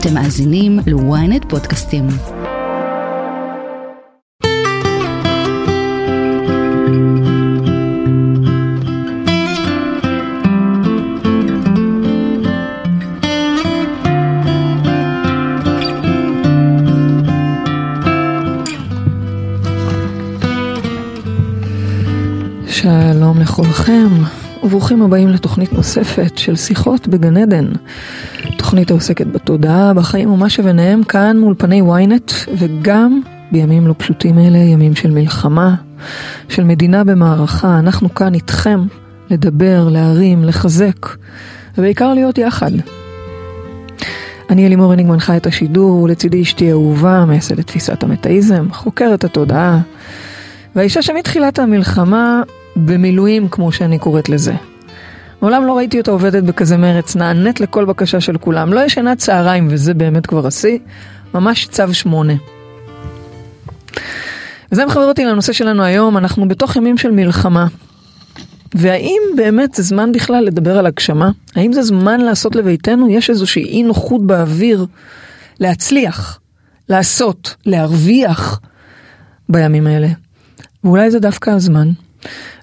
אתם מאזינים ל-ynet פודקאסטים. שלום לכולכם, וברוכים הבאים לתוכנית נוספת של שיחות בגן עדן. תוכנית העוסקת בתודעה, בחיים ומה שביניהם כאן מול פני ynet, וגם בימים לא פשוטים אלה, ימים של מלחמה, של מדינה במערכה, אנחנו כאן איתכם לדבר, להרים, לחזק, ובעיקר להיות יחד. אני אלימור הניג מנחה את השידור, ולצידי אשתי אהובה, מייסדת תפיסת המטאיזם, חוקרת התודעה, והאישה שמתחילת המלחמה במילואים, כמו שאני קוראת לזה. מעולם לא ראיתי אותה עובדת בכזה מרץ, נענית לכל בקשה של כולם. לא ישנה צהריים, וזה באמת כבר השיא, ממש צו שמונה. וזה מחבר אותי לנושא שלנו היום, אנחנו בתוך ימים של מלחמה. והאם באמת זה זמן בכלל לדבר על הגשמה? האם זה זמן לעשות לביתנו? יש איזושהי אי נוחות באוויר להצליח, לעשות, להרוויח בימים האלה. ואולי זה דווקא הזמן.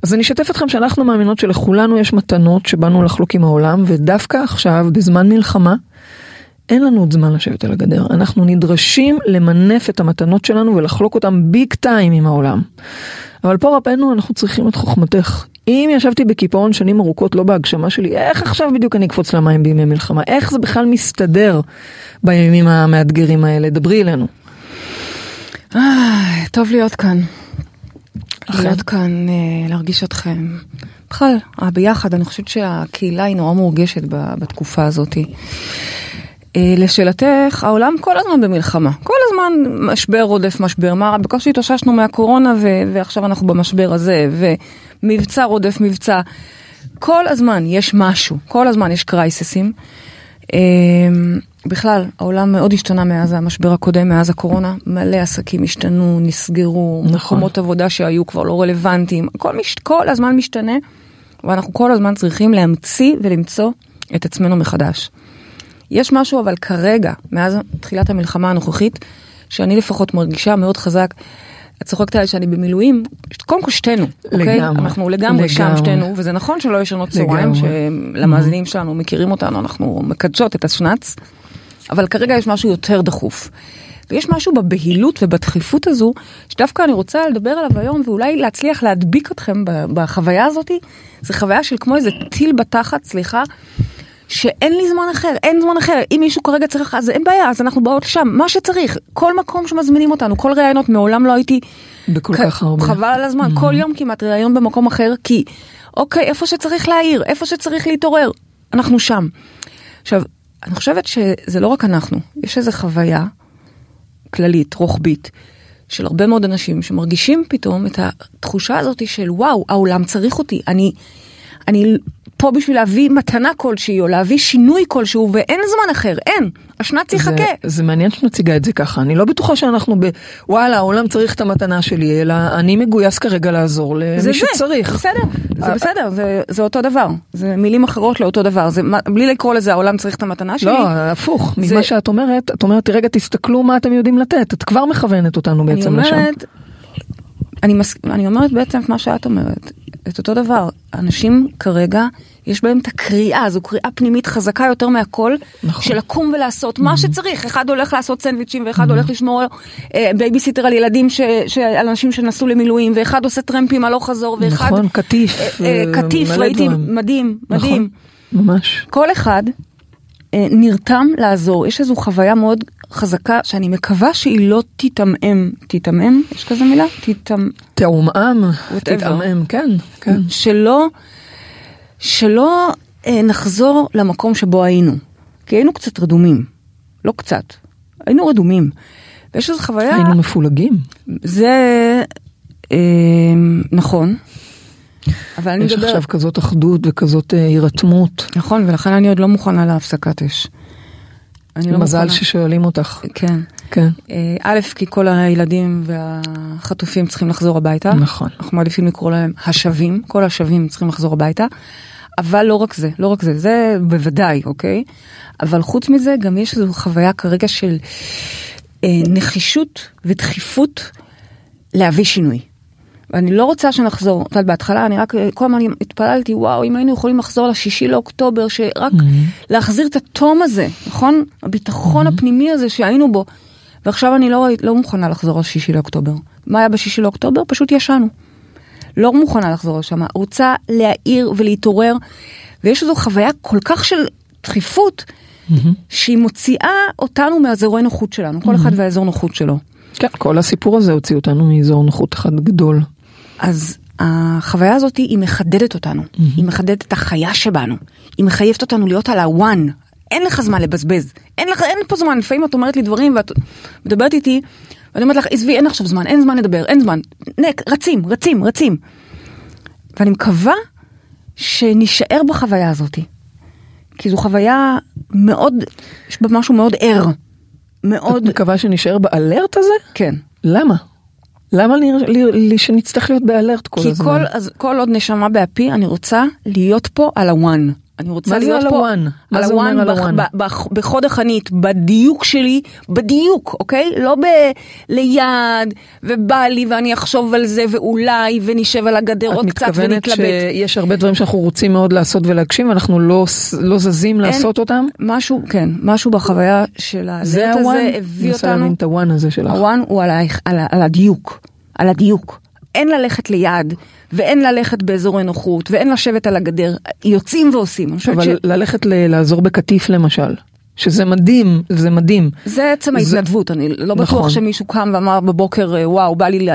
אז אני אשתף אתכם שאנחנו מאמינות שלכולנו יש מתנות שבאנו לחלוק עם העולם, ודווקא עכשיו, בזמן מלחמה, אין לנו עוד זמן לשבת על הגדר. אנחנו נדרשים למנף את המתנות שלנו ולחלוק אותם ביג טיים עם העולם. אבל פה רבנו אנחנו צריכים את חוכמתך. אם ישבתי בקיפאון שנים ארוכות לא בהגשמה שלי, איך עכשיו בדיוק אני אקפוץ למים בימי מלחמה? איך זה בכלל מסתדר בימים המאתגרים האלה? דברי אלינו. טוב להיות כאן. להיות כאן, אה, להרגיש אתכם. בכלל, ביחד, אני חושבת שהקהילה היא נורא מורגשת בתקופה הזאת. אה, לשאלתך, העולם כל הזמן במלחמה. כל הזמן משבר רודף משבר. מה, בקושי התאוששנו מהקורונה ו- ועכשיו אנחנו במשבר הזה, ומבצע רודף מבצע. כל הזמן יש משהו, כל הזמן יש קרייססים. בכלל, העולם מאוד השתנה מאז המשבר הקודם, מאז הקורונה. מלא עסקים השתנו, נסגרו, נכון. מקומות עבודה שהיו כבר לא רלוונטיים. כל, מש, כל הזמן משתנה, ואנחנו כל הזמן צריכים להמציא ולמצוא את עצמנו מחדש. יש משהו אבל כרגע, מאז תחילת המלחמה הנוכחית, שאני לפחות מרגישה מאוד חזק. את צוחקת עליי שאני במילואים, קודם כל שתינו, אוקיי? אנחנו לגמרי, לגמרי שם שתינו, וזה נכון שלא ישנות צהריים, שלמאזינים שלנו מכירים אותנו, אנחנו מקדשות את השנץ. אבל כרגע יש משהו יותר דחוף. ויש משהו בבהילות ובדחיפות הזו, שדווקא אני רוצה לדבר עליו היום, ואולי להצליח להדביק אתכם בחוויה הזאת. זה חוויה של כמו איזה טיל בתחת, סליחה, שאין לי זמן אחר, אין זמן אחר. אם מישהו כרגע צריך, אז אין בעיה, אז אנחנו באות לשם, מה שצריך. כל מקום שמזמינים אותנו, כל ראיונות, מעולם לא הייתי... בכל כך הרבה. חבל על הזמן, mm-hmm. כל יום כמעט ראיון במקום אחר, כי אוקיי, איפה שצריך להעיר, איפה שצריך להתעורר, אנחנו שם. עכשיו, אני חושבת שזה לא רק אנחנו, יש איזו חוויה כללית, רוחבית, של הרבה מאוד אנשים שמרגישים פתאום את התחושה הזאת של וואו, העולם צריך אותי, אני, אני פה בשביל להביא מתנה כלשהי או להביא שינוי כלשהו ואין זמן אחר, אין, השנץ יחכה. זה, זה מעניין שאת מציגה את זה ככה, אני לא בטוחה שאנחנו בוואלה העולם צריך את המתנה שלי, אלא אני מגויס כרגע לעזור למי שצריך. בסדר, זה בסדר, זה, זה אותו דבר, זה מילים אחרות לאותו דבר, זה בלי לקרוא לזה העולם צריך את המתנה שלי. לא, הפוך, זה... ממה שאת אומרת, את אומרת רגע תסתכלו מה אתם יודעים לתת, את כבר מכוונת אותנו בעצם לשם. אני, מס... אני אומרת בעצם את מה שאת אומרת, את אותו דבר, אנשים כרגע, יש בהם את הקריאה, זו קריאה פנימית חזקה יותר מהכל, נכון. של לקום ולעשות מה mm-hmm. שצריך, אחד הולך לעשות סנדוויצ'ים ואחד mm-hmm. הולך לשמור אה, בייביסיטר על ילדים, ש, ש, על אנשים שנסעו למילואים, ואחד עושה טרמפים הלוך חזור, ואחד... נכון, קטיף. אה, אה, קטיף, ראיתי, דברים. מדהים, מדהים. נכון, ממש. כל אחד אה, נרתם לעזור, יש איזו חוויה מאוד חזקה שאני מקווה שהיא לא תתעמעם, תתעמעם? יש כזה מילה? תתעמעם. תעומעם, תתעמעם, כן, כן. שלא, שלא אה, נחזור למקום שבו היינו, כי היינו קצת רדומים, לא קצת, היינו רדומים. ויש איזו חוויה... היינו מפולגים. זה אה, נכון. אבל אני מדבר... יש עכשיו כזאת אחדות וכזאת אה, הירתמות. נכון, ולכן אני עוד לא מוכנה להפסקת אש. לא מזל מוכנה. ששואלים אותך. כן. כן. אה, א', כי כל הילדים והחטופים צריכים לחזור הביתה. נכון. אנחנו מעדיפים לקרוא להם השבים, כל השבים צריכים לחזור הביתה. אבל לא רק זה, לא רק זה, זה בוודאי, אוקיי? אבל חוץ מזה גם יש איזו חוויה כרגע של אה, נחישות ודחיפות להביא שינוי. ואני לא רוצה שנחזור, את יודעת, בהתחלה אני רק כל הזמן התפללתי, וואו, אם היינו יכולים לחזור לשישי לאוקטובר, שרק mm-hmm. להחזיר את התום הזה, נכון? הביטחון mm-hmm. הפנימי הזה שהיינו בו. ועכשיו אני לא, לא מוכנה לחזור לשישי לאוקטובר. מה היה בשישי לאוקטובר? פשוט ישנו. לא מוכנה לחזור לשם, רוצה להעיר ולהתעורר, ויש איזו חוויה כל כך של דחיפות, mm-hmm. שהיא מוציאה אותנו מאזורי נוחות שלנו, כל mm-hmm. אחד והאזור נוחות שלו. כן, כל הסיפור הזה הוציא אותנו מאזור נוחות אחד גדול. אז החוויה הזאת היא מחדדת אותנו, mm-hmm. היא מחדדת את החיה שבנו, היא מחייבת אותנו להיות על הוואן, אין לך זמן לבזבז, אין, לך, אין פה זמן, לפעמים את אומרת לי דברים ואת מדברת איתי, ואני אומרת לך, עזבי, אין עכשיו זמן, אין זמן לדבר, אין זמן, נק, רצים, רצים, רצים. ואני מקווה שנישאר בחוויה הזאת, כי זו חוויה מאוד, יש בה משהו מאוד ער. מאוד... את מקווה שנשאר באלרט הזה? כן. למה? למה לי, לי, לי שנצטרך להיות באלרט כל כי הזמן? כי כל, אז, כל עוד נשמה באפי, אני רוצה להיות פה על הוואן. אני רוצה להיות פה... מה זה על הוואן? על הוואן, בחוד החנית, בדיוק שלי, בדיוק, אוקיי? לא ב... ליד, ובא לי ואני אחשוב על זה, ואולי, ונשב על הגדר עוד קצת ונתלבט. את מתכוונת שיש הרבה דברים שאנחנו רוצים מאוד לעשות ולהגשים, ואנחנו לא, לא זזים אין, לעשות אותם? משהו, כן, משהו בחוויה של הלט הזה הביא אותנו. זה הוואן? את הוואן הזה שלך. הוואן הוא על, על, על הדיוק, על הדיוק. אין ללכת ליד, ואין ללכת באזורי נוחות, ואין לשבת על הגדר, יוצאים ועושים. אבל ש... ללכת ל- לעזור בקטיף למשל. שזה מדהים, זה מדהים. זה עצם ההתנדבות, זה... אני לא נכון. בטוח שמישהו קם ואמר בבוקר, אה, וואו, בא לי ל...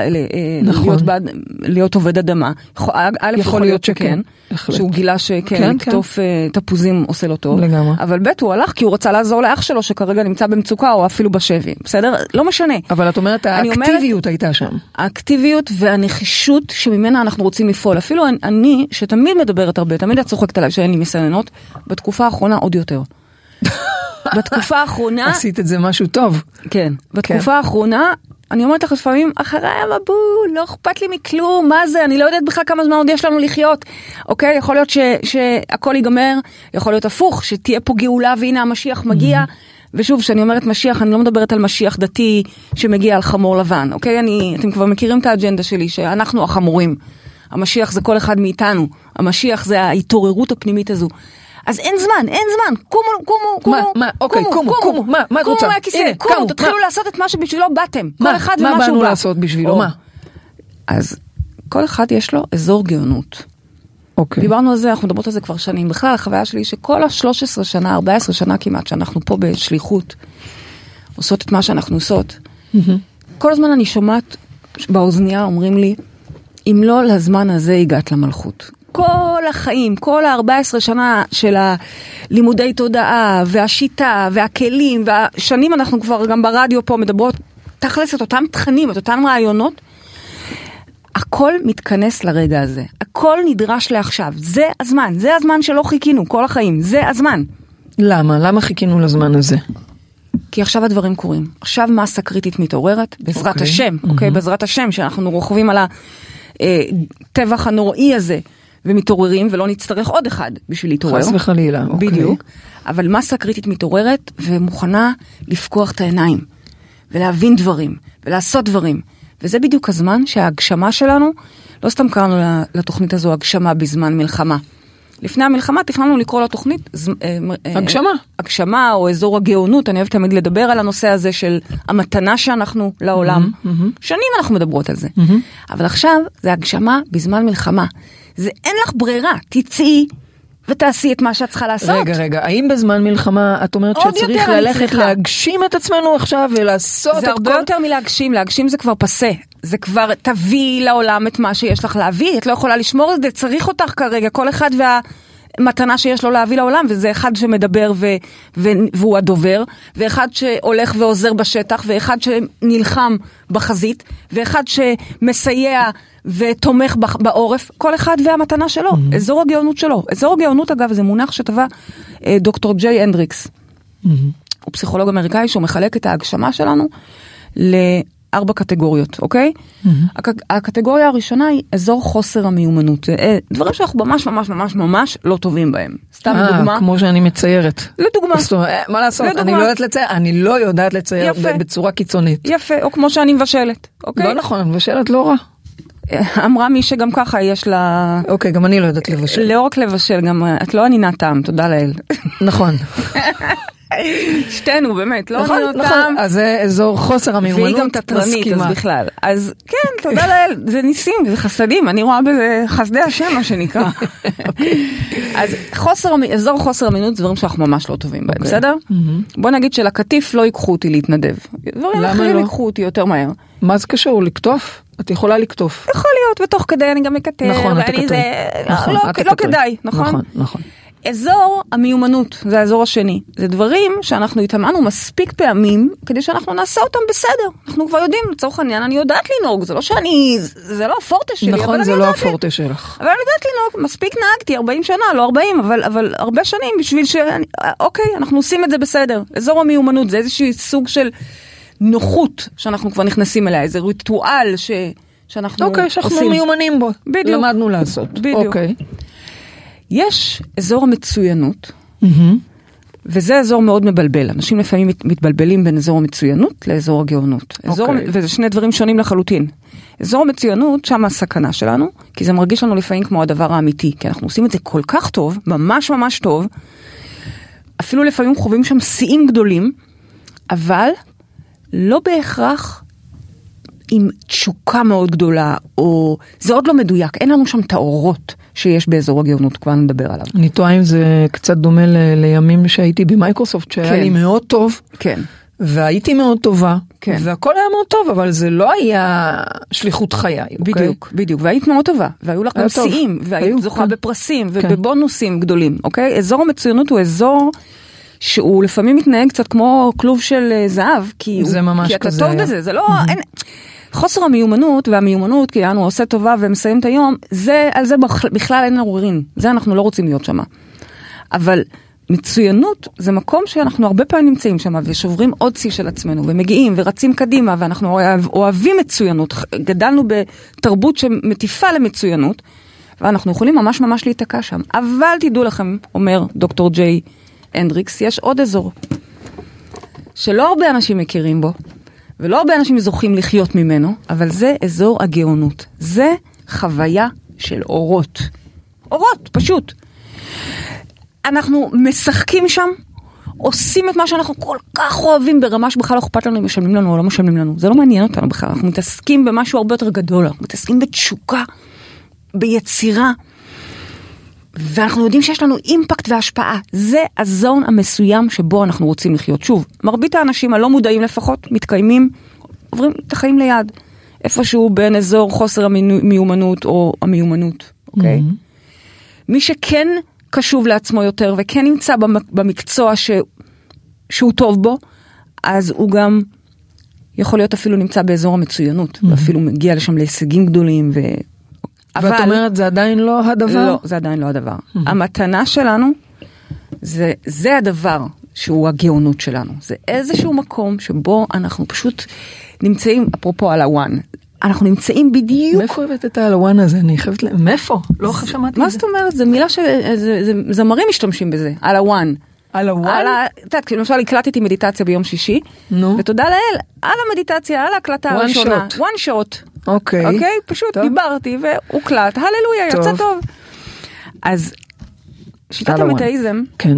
נכון. להיות, בעד, להיות עובד אדמה. א', יכול להיות שכן, שכן שהוא גילה שכן, כן, לקטוף כן. תפוזים עושה לו טוב. לגמרי. אבל ב', הוא הלך כי הוא רצה לעזור לאח שלו שכרגע נמצא במצוקה או אפילו בשבי, בסדר? לא משנה. אבל את אומרת, האקטיביות אומרת, הייתה שם. האקטיביות והנחישות שממנה אנחנו רוצים לפעול. אפילו אני, שתמיד מדברת הרבה, תמיד את צוחקת עליי שאין לי מסננות, בתקופה האחרונה עוד יותר. בתקופה האחרונה... עשית את זה משהו טוב. כן. בתקופה כן. האחרונה, אני אומרת לך לפעמים, אחריי המבול, לא אכפת לי מכלום, מה זה, אני לא יודעת בכלל כמה זמן עוד יש לנו לחיות. אוקיי, יכול להיות ש, שהכל ייגמר, יכול להיות הפוך, שתהיה פה גאולה והנה המשיח מגיע. Mm-hmm. ושוב, כשאני אומרת משיח, אני לא מדברת על משיח דתי שמגיע על חמור לבן, אוקיי? אני, אתם כבר מכירים את האג'נדה שלי, שאנחנו החמורים. המשיח זה כל אחד מאיתנו. המשיח זה ההתעוררות הפנימית הזו. אז אין זמן, אין זמן, קומו, קומו, קומו, מה, מה, אוקיי, קומו, קומו, מה, מה את רוצה? קומו מהכיסא, קומו, תתחילו לעשות את מה שבשבילו באתם. כל אחד ומה שהוא בא. מה באנו לעשות בשבילו, מה? אז כל אחד יש לו אזור גאונות. אוקיי. דיברנו על זה, אנחנו מדברות על זה כבר שנים. בכלל, החוויה שלי שכל ה-13 שנה, 14 שנה כמעט, שאנחנו פה בשליחות, עושות את מה שאנחנו עושות, כל הזמן אני שומעת באוזנייה אומרים לי, אם לא לזמן הזה הגעת למלכות. כל החיים, כל ה-14 שנה של הלימודי תודעה והשיטה והכלים והשנים אנחנו כבר גם ברדיו פה מדברות תכלס את אותם תכנים, את אותם רעיונות. הכל מתכנס לרגע הזה, הכל נדרש לעכשיו, זה הזמן, זה הזמן שלא חיכינו כל החיים, זה הזמן. למה? למה חיכינו לזמן הזה? כי עכשיו הדברים קורים. עכשיו מסה קריטית מתעוררת, בעזרת okay. אוקיי. השם, אוקיי? Mm-hmm. Okay, בעזרת השם, שאנחנו רוכבים על הטבח הנוראי הזה. ומתעוררים ולא נצטרך עוד אחד בשביל להתעורר. חס וחלילה, אוקיי. בדיוק. אבל מסה קריטית מתעוררת ומוכנה לפקוח את העיניים ולהבין דברים ולעשות דברים. וזה בדיוק הזמן שההגשמה שלנו, לא סתם קראנו לתוכנית הזו הגשמה בזמן מלחמה. לפני המלחמה תכננו לקרוא לתוכנית אה, אה, הגשמה. הגשמה או אזור הגאונות, אני אוהבת תמיד לדבר על הנושא הזה של המתנה שאנחנו לעולם. Mm-hmm, mm-hmm. שנים אנחנו מדברות על זה. Mm-hmm. אבל עכשיו זה הגשמה בזמן מלחמה. זה אין לך ברירה, תצאי ותעשי את מה שאת צריכה לעשות. רגע, רגע, האם בזמן מלחמה את אומרת שצריך ללכת להגשים את עצמנו עכשיו ולעשות את כל... זה הרבה יותר מלהגשים, להגשים זה כבר פסה. זה כבר תביאי לעולם את מה שיש לך להביא, את לא יכולה לשמור את זה, צריך אותך כרגע, כל אחד וה... מתנה שיש לו להביא לעולם, וזה אחד שמדבר ו, ו, והוא הדובר, ואחד שהולך ועוזר בשטח, ואחד שנלחם בחזית, ואחד שמסייע ותומך בעורף, כל אחד והמתנה שלו, mm-hmm. אזור הגאונות שלו. אזור הגאונות אגב זה מונח שטבע אה, דוקטור ג'יי הנדריקס. Mm-hmm. הוא פסיכולוג אמריקאי שהוא מחלק את ההגשמה שלנו ארבע קטגוריות, אוקיי? הק- הקטגוריה הראשונה היא אזור חוסר המיומנות. אה, דברים שאנחנו ממש ממש ממש ממש לא טובים בהם. סתם אה, לדוגמה. כמו שאני מציירת. לדוגמה. זאת אומרת, אה, מה לעשות, לדוגמה. אני לא יודעת לצייר, אני לא יודעת לצייר יפה. בצורה קיצונית. יפה, או כמו שאני מבשלת, אוקיי? לא נכון, מבשלת לא רע. אמרה מי שגם ככה יש לה... אוקיי, גם אני לא יודעת לבשל. לא רק לבשל, גם את לא ענינת טעם, תודה לאל. נכון. שתינו באמת, לא נכון, נכון. טעם. אז זה אזור חוסר המיומנות. והיא גם תתרנית, אז. בכלל. אז כן, תודה לאל, זה ניסים, זה חסדים, אני רואה בזה חסדי השם, מה שנקרא. אז חוסר, אזור חוסר אמינות זה דברים שאנחנו ממש לא טובים בהם, בסדר? בוא נגיד שלקטיף לא ייקחו אותי להתנדב. דברים אחרים לא? ייקחו אותי יותר מהר. מה זה קשור? לקטוף? את יכולה לקטוף. יכול להיות, ותוך כדי אני גם מקטר, נכון, את ואני תקטרי. זה... נכון, לא, לא. כדאי, נכון? נכון, נכון. אזור המיומנות, זה האזור השני. זה דברים שאנחנו התאמנו מספיק פעמים כדי שאנחנו נעשה אותם בסדר. אנחנו כבר יודעים, לצורך העניין, אני יודעת לנהוג, זה לא שאני, זה לא הפורטה שלי, אבל נכון, אני זה לא יודעת הפורטה שלך. אבל אני יודעת לנהוג, מספיק נהגתי 40 שנה, לא 40, אבל, אבל הרבה שנים בשביל ש... אוקיי, אנחנו עושים את זה בסדר. אזור המיומנות זה איזשהו סוג של נוחות שאנחנו כבר נכנסים אליה, איזה ריטואל ש... שאנחנו אוקיי, שאנחנו עושים. מיומנים בו. בדיוק. למדנו לעשות. בדיוק. אוקיי. יש אזור המצוינות, וזה אזור מאוד מבלבל. אנשים לפעמים מת- מתבלבלים בין אזור המצוינות לאזור הגאונות. אזור, אוקיי. וזה שני דברים שונים לחלוטין. אזור המצוינות, שם הסכנה שלנו, כי זה מרגיש לנו לפעמים כמו הדבר האמיתי, כי אנחנו עושים את זה כל כך טוב, ממש ממש טוב, אפילו לפעמים חווים שם שיאים גדולים, אבל לא בהכרח עם תשוקה מאוד גדולה, או זה עוד לא מדויק, אין לנו שם את האורות שיש באזור הגאונות, כבר נדבר עליו. אני תוהה אם זה קצת דומה ל- לימים שהייתי במייקרוסופט, שהיה כן. לי מאוד טוב, כן. והייתי מאוד טובה, כן. והכל היה מאוד טוב, אבל זה לא היה שליחות חיי, אוקיי? בדיוק, בדיוק, והיית מאוד טובה, והיו לך גם. שיאים, והיית זוכה כן. בפרסים כן. ובבונוסים גדולים, אוקיי? אזור המצוינות הוא אזור שהוא לפעמים מתנהג קצת כמו כלוב של אה, זהב, כי, זה הוא, ממש כי אתה כזה טוב היה. בזה, זה לא, אין, חוסר המיומנות והמיומנות, כי אנו עושה טובה ומסיים את היום, זה, על זה בכ- בכלל אין עוררין, זה אנחנו לא רוצים להיות שם. אבל מצוינות זה מקום שאנחנו הרבה פעמים נמצאים שם ושוברים עוד שיא של עצמנו ומגיעים ורצים קדימה ואנחנו אוהב, אוהבים מצוינות, גדלנו בתרבות שמטיפה למצוינות ואנחנו יכולים ממש ממש להיתקע שם. אבל תדעו לכם, אומר דוקטור ג'יי הנדריקס, יש עוד אזור שלא הרבה אנשים מכירים בו ולא הרבה אנשים זוכים לחיות ממנו, אבל זה אזור הגאונות. זה חוויה של אורות. אורות, פשוט. אנחנו משחקים שם, עושים את מה שאנחנו כל כך אוהבים ברמה שבכלל לא אכפת לנו אם משלמים לנו או לא משלמים לנו. זה לא מעניין אותנו בכלל, אנחנו מתעסקים במשהו הרבה יותר גדול, אנחנו מתעסקים בתשוקה, ביצירה. ואנחנו יודעים שיש לנו אימפקט והשפעה. זה הזון המסוים שבו אנחנו רוצים לחיות. שוב, מרבית האנשים הלא מודעים לפחות, מתקיימים, עוברים את החיים ליד. איפשהו בין אזור חוסר המיומנות או המיומנות, אוקיי? מי שכן קשוב לעצמו יותר וכן נמצא במ- במקצוע ש... שהוא טוב בו, אז הוא גם יכול להיות אפילו נמצא באזור המצוינות, ואפילו מגיע לשם להישגים גדולים. ו... ואת אומרת זה עדיין לא הדבר? לא, זה עדיין לא הדבר. המתנה שלנו, זה, זה הדבר שהוא הגאונות שלנו. זה איזשהו מקום שבו אנחנו פשוט נמצאים, אפרופו על הוואן, אנחנו נמצאים בדיוק... מאיפה הבאת את הלוואן הזה? אני חייבת ל... מאיפה? לא שמעתי מה את זה. זאת אומרת? זו מילה שזמרים משתמשים בזה, על הוואן. על הוואן? על ה... את יודעת, כאילו, למשל הקלטתי מדיטציה ביום שישי, נו. ותודה לאל, על המדיטציה, על ההקלטה One הראשונה. shot. one shot. אוקיי. אוקיי? פשוט טוב. דיברתי והוקלט, הללויה, יוצא טוב. אז שיטת. המטאיזם כן.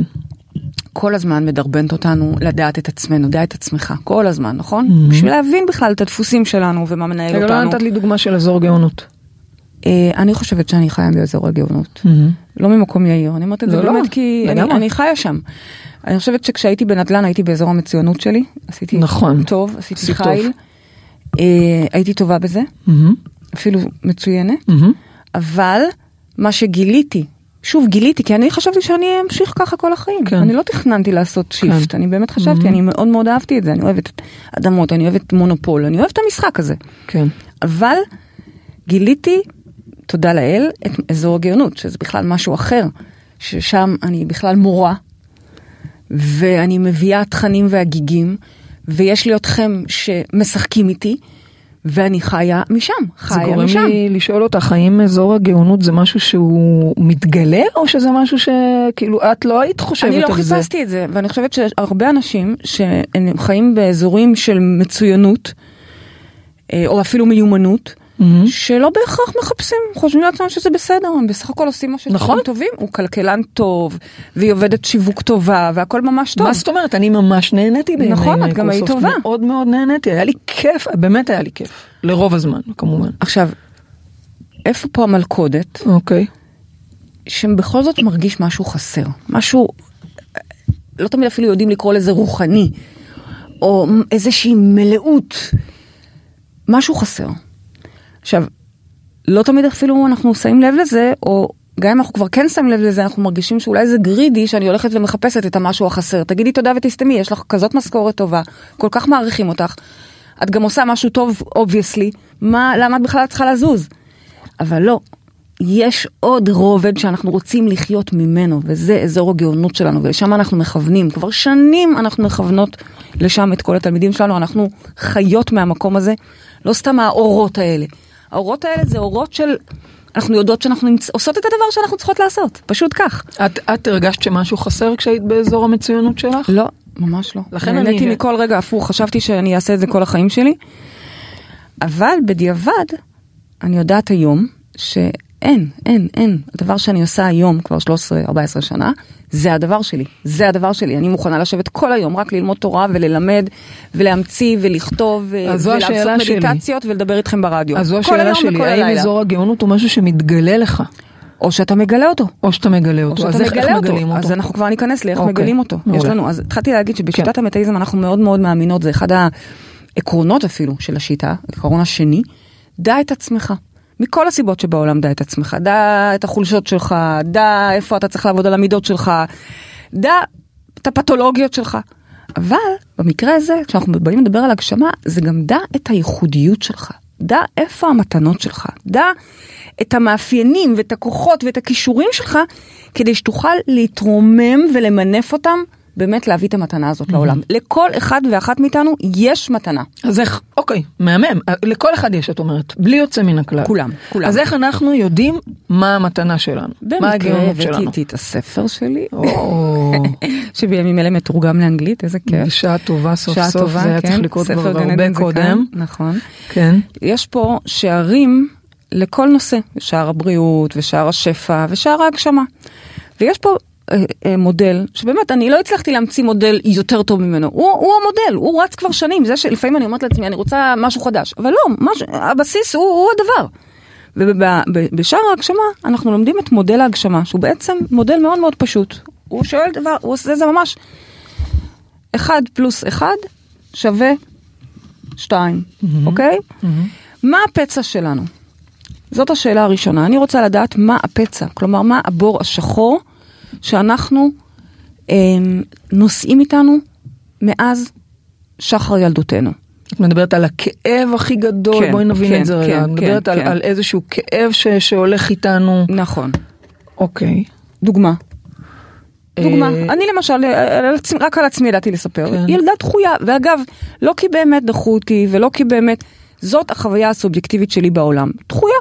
כל הזמן מדרבנת אותנו לדעת את עצמנו, דע את עצמך, כל הזמן, נכון? Mhm. בשביל להבין בכלל את הדפוסים שלנו ומה מנהל רגע, לא אותנו. נתת לי דוגמה של אזור גאונות. אה, אני חושבת שאני חיה באזור הגאונות. לא ממקום יאיר, אני אומרת את זה לא, לא, באמת כי אני. אני חיה שם. אני חושבת שכשהייתי בנדל"ן הייתי באזור המצוינות שלי, עשיתי נכון. טוב, עשיתי. חיל, אה, הייתי טובה בזה, אפילו מצוינת, אבל מה שגיליתי, שוב גיליתי, כי אני חשבתי שאני אמשיך ככה כל החיים, כן. אני לא תכננתי לעשות שיפט, אני באמת חשבתי, אני מאוד מאוד אהבתי את זה, אני אוהבת אדמות, אני אוהבת מונופול, אני אוהבת את המשחק הזה. כן. אבל גיליתי, תודה לאל, את אזור הגאונות, שזה בכלל משהו אחר, ששם אני בכלל מורה, ואני מביאה תכנים והגיגים, ויש לי אתכם שמשחקים איתי, ואני חיה משם, זה חיה גורם משם. לי לשאול אותך, האם אזור הגאונות זה משהו שהוא מתגלה, או שזה משהו שכאילו את לא היית חושבת אני על לא זה? חיפשתי את זה, ואני חושבת שהרבה אנשים שהם חיים באזורים של מצוינות, אה, או אפילו מיומנות, מהמם. שלא בהכרח מחפשים, חושבים לעצמם שזה בסדר, הם בסך הכל עושים מה שהם נכון. טובים, הוא כלכלן טוב, והיא עובדת שיווק טובה, והכל ממש טוב. מה זאת אומרת? אני ממש נהניתי בימי נכון, את גם היית. טובה. מאוד מאוד נהניתי, היה לי כיף, באמת היה לי כיף. לרוב הזמן, כמובן. עכשיו, איפה פה המלכודת, אוקיי. שבכל זאת מרגיש משהו חסר, משהו, לא תמיד אפילו יודעים לקרוא לזה רוחני, או איזושהי מלאות, משהו חסר. עכשיו, לא תמיד אפילו אנחנו שמים לב לזה, או גם אם אנחנו כבר כן שמים לב לזה, אנחנו מרגישים שאולי זה greedy שאני הולכת ומחפשת את המשהו החסר. תגידי תודה ותסתמי, יש לך כזאת משכורת טובה, כל כך מעריכים אותך, את גם עושה משהו טוב, obviously, מה, למה את בכלל צריכה לזוז? אבל לא, יש עוד רובד שאנחנו רוצים לחיות ממנו, וזה אזור הגאונות שלנו, ולשם אנחנו מכוונים. כבר שנים אנחנו מכוונות לשם את כל התלמידים שלנו, אנחנו חיות מהמקום הזה, לא סתם האורות האלה. האורות האלה זה אורות של, אנחנו יודעות שאנחנו נמצ... עושות את הדבר שאנחנו צריכות לעשות, פשוט כך. את, את הרגשת שמשהו חסר כשהיית באזור המצוינות שלך? לא, ממש לא. לכן נהניתי אני- מכל רגע הפוך, חשבתי שאני אעשה את זה כל החיים שלי. אבל בדיעבד, אני יודעת היום שאין, אין, אין. הדבר שאני עושה היום, כבר 13-14 שנה, זה הדבר שלי. זה הדבר שלי. אני מוכנה לשבת כל היום רק ללמוד תורה וללמד ולהמציא ולכתוב ולעשות השאלה שלי. מדיטציות ולדבר איתכם ברדיו. אז זו השאלה שלי, האם. אזור הגאונות הוא משהו שמתגלה לך, או שאתה מגלה אותו. או שאתה מגלה או אותו? שאתה אז איך, איך מגלה מגלים אותו. אותו? אז אנחנו כבר ניכנס לאיך אוקיי, מגלים אותו. יש מעולה. לנו, אז התחלתי להגיד שבשיטת כן. המטאיזם אנחנו מאוד מאוד מאמינות, זה אחד העקרונות אפילו של השיטה, העקרון השני, דע את עצמך. מכל הסיבות שבעולם דע את עצמך, דע את החולשות שלך, דע איפה אתה צריך לעבוד על המידות שלך, דע את הפתולוגיות שלך. אבל במקרה הזה, כשאנחנו באים לדבר על הגשמה, זה גם דע את הייחודיות שלך. דע איפה המתנות שלך. דע את המאפיינים ואת הכוחות ואת הכישורים שלך, כדי שתוכל להתרומם ולמנף אותם, באמת להביא את המתנה הזאת לעולם. לכל אחד ואחת מאיתנו יש מתנה. אז איך, אוקיי, מהמם, לכל אחד יש, את אומרת, בלי יוצא מן הכלל. כולם, כולם. אז איך אנחנו יודעים מה המתנה שלנו? מה במקרה הגאונות הבאתי שלנו? איתי את הספר שלי, שבימים אלה מתורגם לאנגלית, איזה כיף. בשעה טובה סוף שעה סוף, טובה, זה היה כן. צריך לקרות כבר הרבה קודם. כאן, נכון. כן. יש פה שערים לכל נושא, שער הבריאות ושער השפע ושער ההגשמה. ויש פה מודל שבאמת אני לא הצלחתי להמציא מודל יותר טוב ממנו, הוא, הוא המודל, הוא רץ כבר שנים, זה שלפעמים אני אומרת לעצמי אני רוצה משהו חדש, אבל לא, משהו, הבסיס הוא, הוא הדבר. ובשער ההגשמה אנחנו לומדים את מודל ההגשמה, שהוא בעצם מודל מאוד מאוד פשוט. הוא שואל דבר, הוא עושה זה ממש, אחד פלוס אחד שווה שתיים, אוקיי? מה הפצע שלנו? זאת השאלה הראשונה. אני רוצה לדעת מה הפצע, כלומר מה הבור השחור שאנחנו אה, נושאים איתנו מאז שחר ילדותנו. את מדברת על הכאב הכי גדול, כן, בואי נבין כן, את זה רגע. כן, את מדברת כן, על, כן. על איזשהו כאב ש, שהולך איתנו. נכון. אוקיי. דוגמה. דוגמה, אה, אני למשל, אה, עצמי- רק על עצמי ידעתי לספר, כן. ילדה דחויה, ואגב, לא כי באמת דחו אותי, ולא כי באמת, זאת החוויה הסובייקטיבית שלי בעולם, דחויה.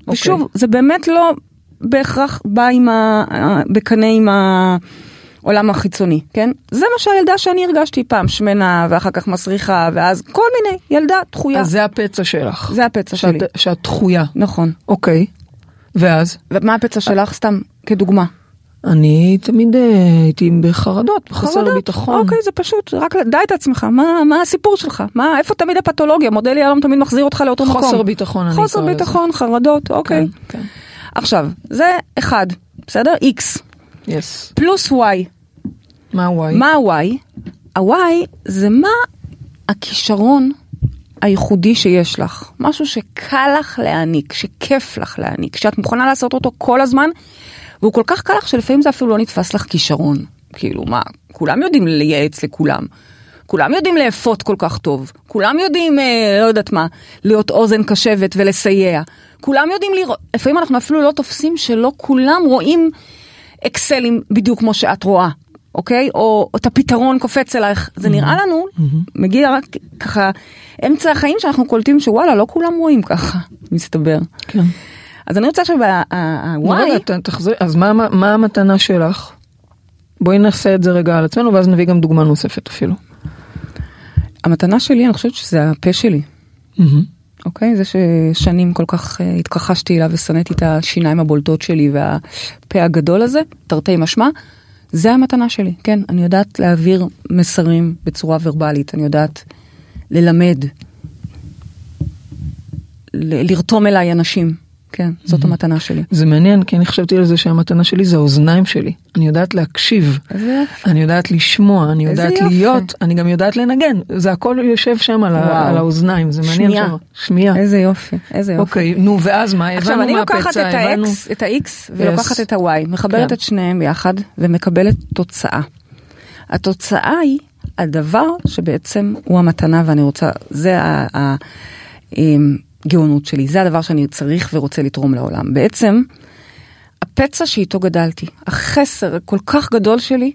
אוקיי. ושוב, זה באמת לא בהכרח בא עם ה... בקנה עם העולם החיצוני, כן? זה מה שהילדה שאני הרגשתי פעם, שמנה, ואחר כך מסריחה, ואז כל מיני, ילדה דחויה. אז זה הפצע שלך. זה הפצע שאת, שלי. שאת דחויה. נכון. אוקיי. ואז? ומה הפצע שלך? סתם, כדוגמה. אני תמיד אה, הייתי בחרדות, בחסר. ביטחון. אוקיי, זה פשוט, רק דע את עצמך, מה, מה הסיפור שלך? מה, איפה תמיד הפתולוגיה? מודל יהלום תמיד מחזיר אותך לאותו מקום. חוסר ביטחון, אני חוסר. ביטחון, חרדות, אוקיי. כן, עכשיו, זה אחד, בסדר? X. יס. פלוס Y. מה הוואי? מה ה-Y? ה-Y זה מה הכישרון הייחודי שיש לך. משהו שקל לך להעניק, שכיף לך להעניק, שאת מוכנה לעשות אותו כל הזמן, והוא כל כך קל לך שלפעמים זה אפילו לא נתפס לך כישרון. כאילו, מה, כולם יודעים לייעץ לכולם. כולם יודעים לאפות כל כך טוב, כולם יודעים, אה, לא יודעת מה, להיות אוזן קשבת ולסייע. כולם יודעים לראות, לפעמים אנחנו אפילו לא תופסים שלא כולם רואים אקסלים בדיוק כמו שאת רואה, אוקיי? או, או את הפתרון קופץ אלייך, זה נראה לנו, מגיע רק ככה, אמצע החיים שאנחנו קולטים שוואלה, לא כולם רואים ככה, מסתבר. כן. אז אני רוצה ת- תחזרי, אז מה, מה, מה המתנה שלך? בואי נעשה את זה רגע על עצמנו ואז נביא גם דוגמה נוספת אפילו. המתנה שלי, אני חושבת שזה הפה שלי. אוקיי? זה ששנים כל כך אה, התכחשתי אליו ושנאתי את השיניים הבולטות שלי והפה הגדול הזה, תרתי משמע, זה המתנה שלי, כן. אני יודעת להעביר מסרים בצורה ורבלית, אני יודעת ללמד, ל- לרתום אליי אנשים, כן, זאת המתנה שלי. זה מעניין כי אני חשבתי על זה שהמתנה שלי זה האוזניים שלי. אני יודעת להקשיב. אני יודעת לשמוע, אני יודעת יופי. להיות, אני גם יודעת לנגן. זה הכל יושב שם על, ה-. על האוזניים, זה מעניין שמיעה. שמיעה. איזה יופי, איזה יופי. אוקיי, נו ואז מה? עכשיו הבנו אני מה לוקחת את. ה-X, את ה-X ולוקחת את ה-Y, מחברת כן. את שניהם ביחד ומקבלת תוצאה. התוצאה היא הדבר שבעצם הוא המתנה ואני רוצה, זה הגאונות שלי, זה הדבר שאני צריך ורוצה לתרום לעולם. בעצם הפצע שאיתו גדלתי, החסר כל כך גדול שלי,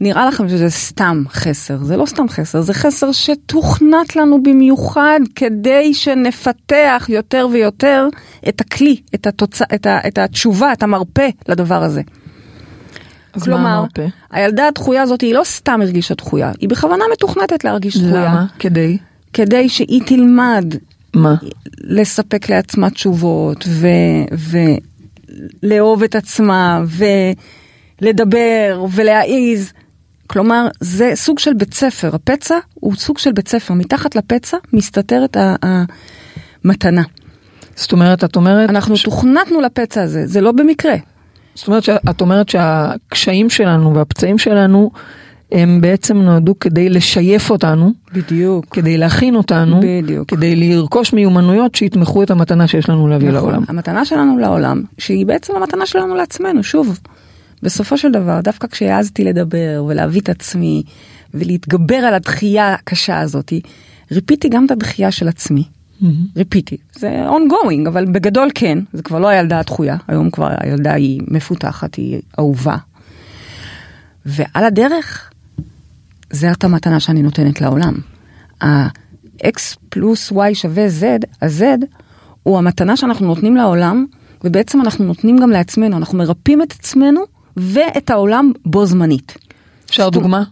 נראה לכם שזה סתם חסר, זה לא סתם חסר, זה חסר שתוכנת לנו במיוחד כדי שנפתח יותר ויותר את הכלי, את, התוצא, את, ה, את התשובה, את המרפא לדבר הזה. אז מה כלומר, המרפא? הילדה הדחויה הזאת היא לא סתם הרגישה דחויה, היא בכוונה מתוכנתת להרגיש דחויה. למה? כדי? כדי שהיא תלמד מה? לספק לעצמה תשובות ולאהוב את עצמה ולדבר ולהעיז. כלומר, זה סוג של בית ספר, הפצע הוא סוג של בית ספר, מתחת לפצע מסתתרת המתנה. זאת אומרת, את אומרת... אנחנו ש- תוכנתנו לפצע הזה, זה לא במקרה. זאת אומרת שאת אומרת שהקשיים שלנו והפצעים שלנו הם בעצם נועדו כדי לשייף אותנו, בדיוק. כדי להכין אותנו, בדיוק. כדי לרכוש מיומנויות שיתמכו את המתנה שיש לנו להביא נכון. לעולם. המתנה שלנו לעולם, שהיא בעצם המתנה שלנו לעצמנו, שוב. בסופו של דבר, דווקא כשהעזתי לדבר ולהביא את עצמי ולהתגבר על הדחייה הקשה הזאת, ריפיתי גם את הדחייה של עצמי. ריפיתי. זה ongoing, אבל בגדול כן, זה כבר לא הילדה הדחויה, היום כבר הילדה היא מפותחת, היא אהובה. ועל הדרך, זאת המתנה שאני נותנת לעולם. ה-x פלוס y שווה z, ה-z הוא המתנה שאנחנו נותנים לעולם, ובעצם אנחנו נותנים גם לעצמנו, אנחנו מרפאים את עצמנו ואת העולם בו זמנית. אפשר זאת- דוגמה?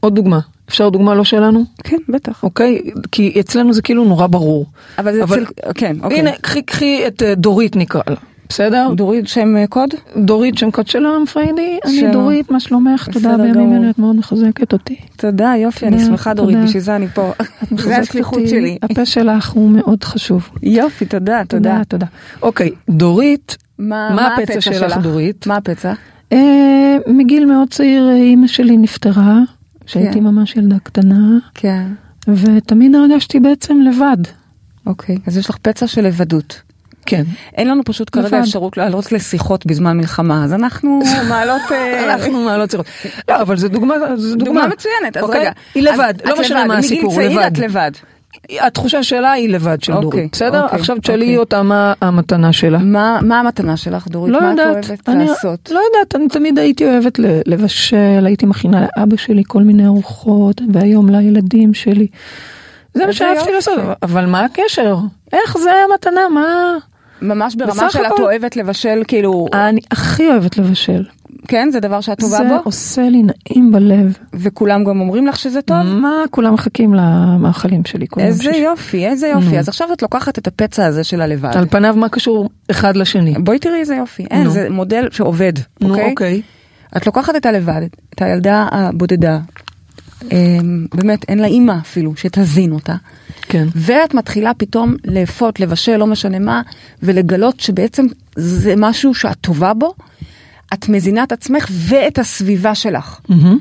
עוד דוגמה. אפשר דוגמה לא שלנו? כן, בטח. אוקיי? כי אצלנו זה כאילו נורא ברור. אבל זה אבל- אצל... כן, אוקיי. הנה, קחי, קחי את אה, דורית נקרא לה, בסדר? דורית שם אה, קוד? דורית שם קוד שלום פריידי, אני. דורית, מה שלומך? תודה בימים. אלה, את מאוד מחזקת אותי. תודה, יופי, אני שמחה דורית. בשביל זה אני פה. זה השליחות שלי. הפה שלך הוא מאוד חשוב. יופי, תודה, תודה. תודה. אוקיי, דורית, מה מה הפצע שלך, דורית? מה הפצע? אה, מגיל מאוד צעיר אה, אימא שלי נפטרה, כשהייתי כן. ממש ילדה קטנה, כן. ותמיד הרגשתי בעצם לבד. אוקיי, אז יש לך פצע של לבדות. כן. אין לנו פשוט כרגע לבד. אפשרות לעלות לשיחות בזמן מלחמה, אז אנחנו מעלות... אה, אנחנו מעלות שיחות. לא, אבל זו דוגמה, דוגמה. מצוינת, אז אוקיי? רגע. היא לבד, לא משנה לבד, מה הסיפור, מגיל צעיר לבד. את לבד. התחושה שלה היא לבד של אוקיי, דורית, בסדר? אוקיי, עכשיו תשאלי אוקיי. אותה מה המתנה שלה. מה מה המתנה שלך, דורית? לא מה את אוהבת אני לעשות? לא יודעת, אני תמיד הייתי אוהבת לבשל, הייתי מכינה לאבא שלי כל מיני ארוחות, והיום לילדים שלי. זה מה שאהבתי. לעשות, אבל מה הקשר? איך זה המתנה? מה? ממש ברמה של את הכל- אוהבת לבשל, כאילו, אני הכי אוהבת לבשל. כן, זה דבר שאת טובה זה בו? עושה לי נעים בלב. וכולם גם אומרים לך שזה טוב? מה כולם מחכים למאכלים שלי איזה שישי. יופי, איזה יופי. נו. אז עכשיו את לוקחת את הפצע הזה של הלבד. על פניו מה קשור אחד לשני? בואי תראי איזה יופי. אין. זה מודל שעובד, נו אוקיי? אוקיי. את לוקחת את הלבד, את הילדה הבודדה, באמת אין לה אימא אפילו שתזין אותה, כן. ואת מתחילה פתאום לאפות, לבשל, לא משנה מה, ולגלות שבעצם זה משהו שאת טובה בו, את מזינה את עצמך ואת הסביבה שלך. מהמם.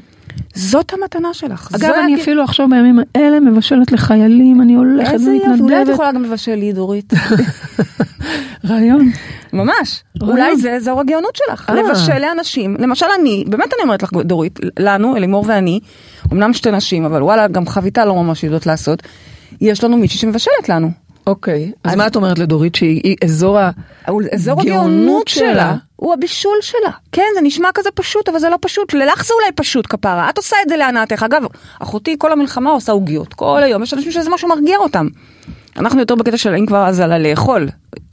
זאת המתנה שלך. אגב, אני הג- אפילו עכשיו בימים האלה מבשלת לחיילים, אני הולכת איזה יופי, אולי את ומתנדבת. יכולה גם לבשל לי, דורית. רעיון. ממש. אולי זה, זו הגאונות שלך. אה. לבשל לאנשים. למשל אני, באמת אני אומרת לך, דורית, לנו, אלימור ואני, אמנם שתי נשים, אבל וואלה, גם חביתה לא ממש יודעות לעשות. יש לנו מישהי שמבשלת לנו. אוקיי, אז אז- מה את אומרת לדורית שהיא היא אזור הגאונות שלה. שלה הוא הבישול שלה. כן, זה נשמע כזה פשוט, אבל זה לא פשוט. ללך זה אולי פשוט כפרה. את עושה את זה להנאתך. אגב, אחותי כל המלחמה עושה עוגיות. כל היום. יש אנשים שזה משהו מרגיע אותם. אנחנו יותר בקטע של אם כבר אז על הלאכול.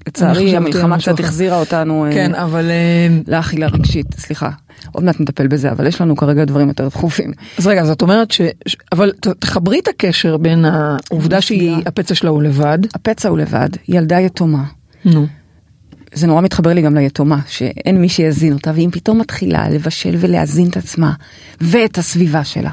לצערי המלחמה קצת. החזירה אותנו אה, כן, אבל... אה, לאכילה רגשית. סליחה. עוד מעט נטפל בזה, אבל יש לנו כרגע דברים יותר דחופים. אז רגע, אז את אומרת ש... ש- אבל ת- תחברי את הקשר בין העובדה שהיא, הפצע שלה הוא לבד. הפצע הוא לבד, ילדה יתומה. נו. זה נורא מתחבר לי גם ליתומה, שאין מי שיזין אותה, והיא פתאום מתחילה לבשל ולהזין את עצמה ואת הסביבה שלה.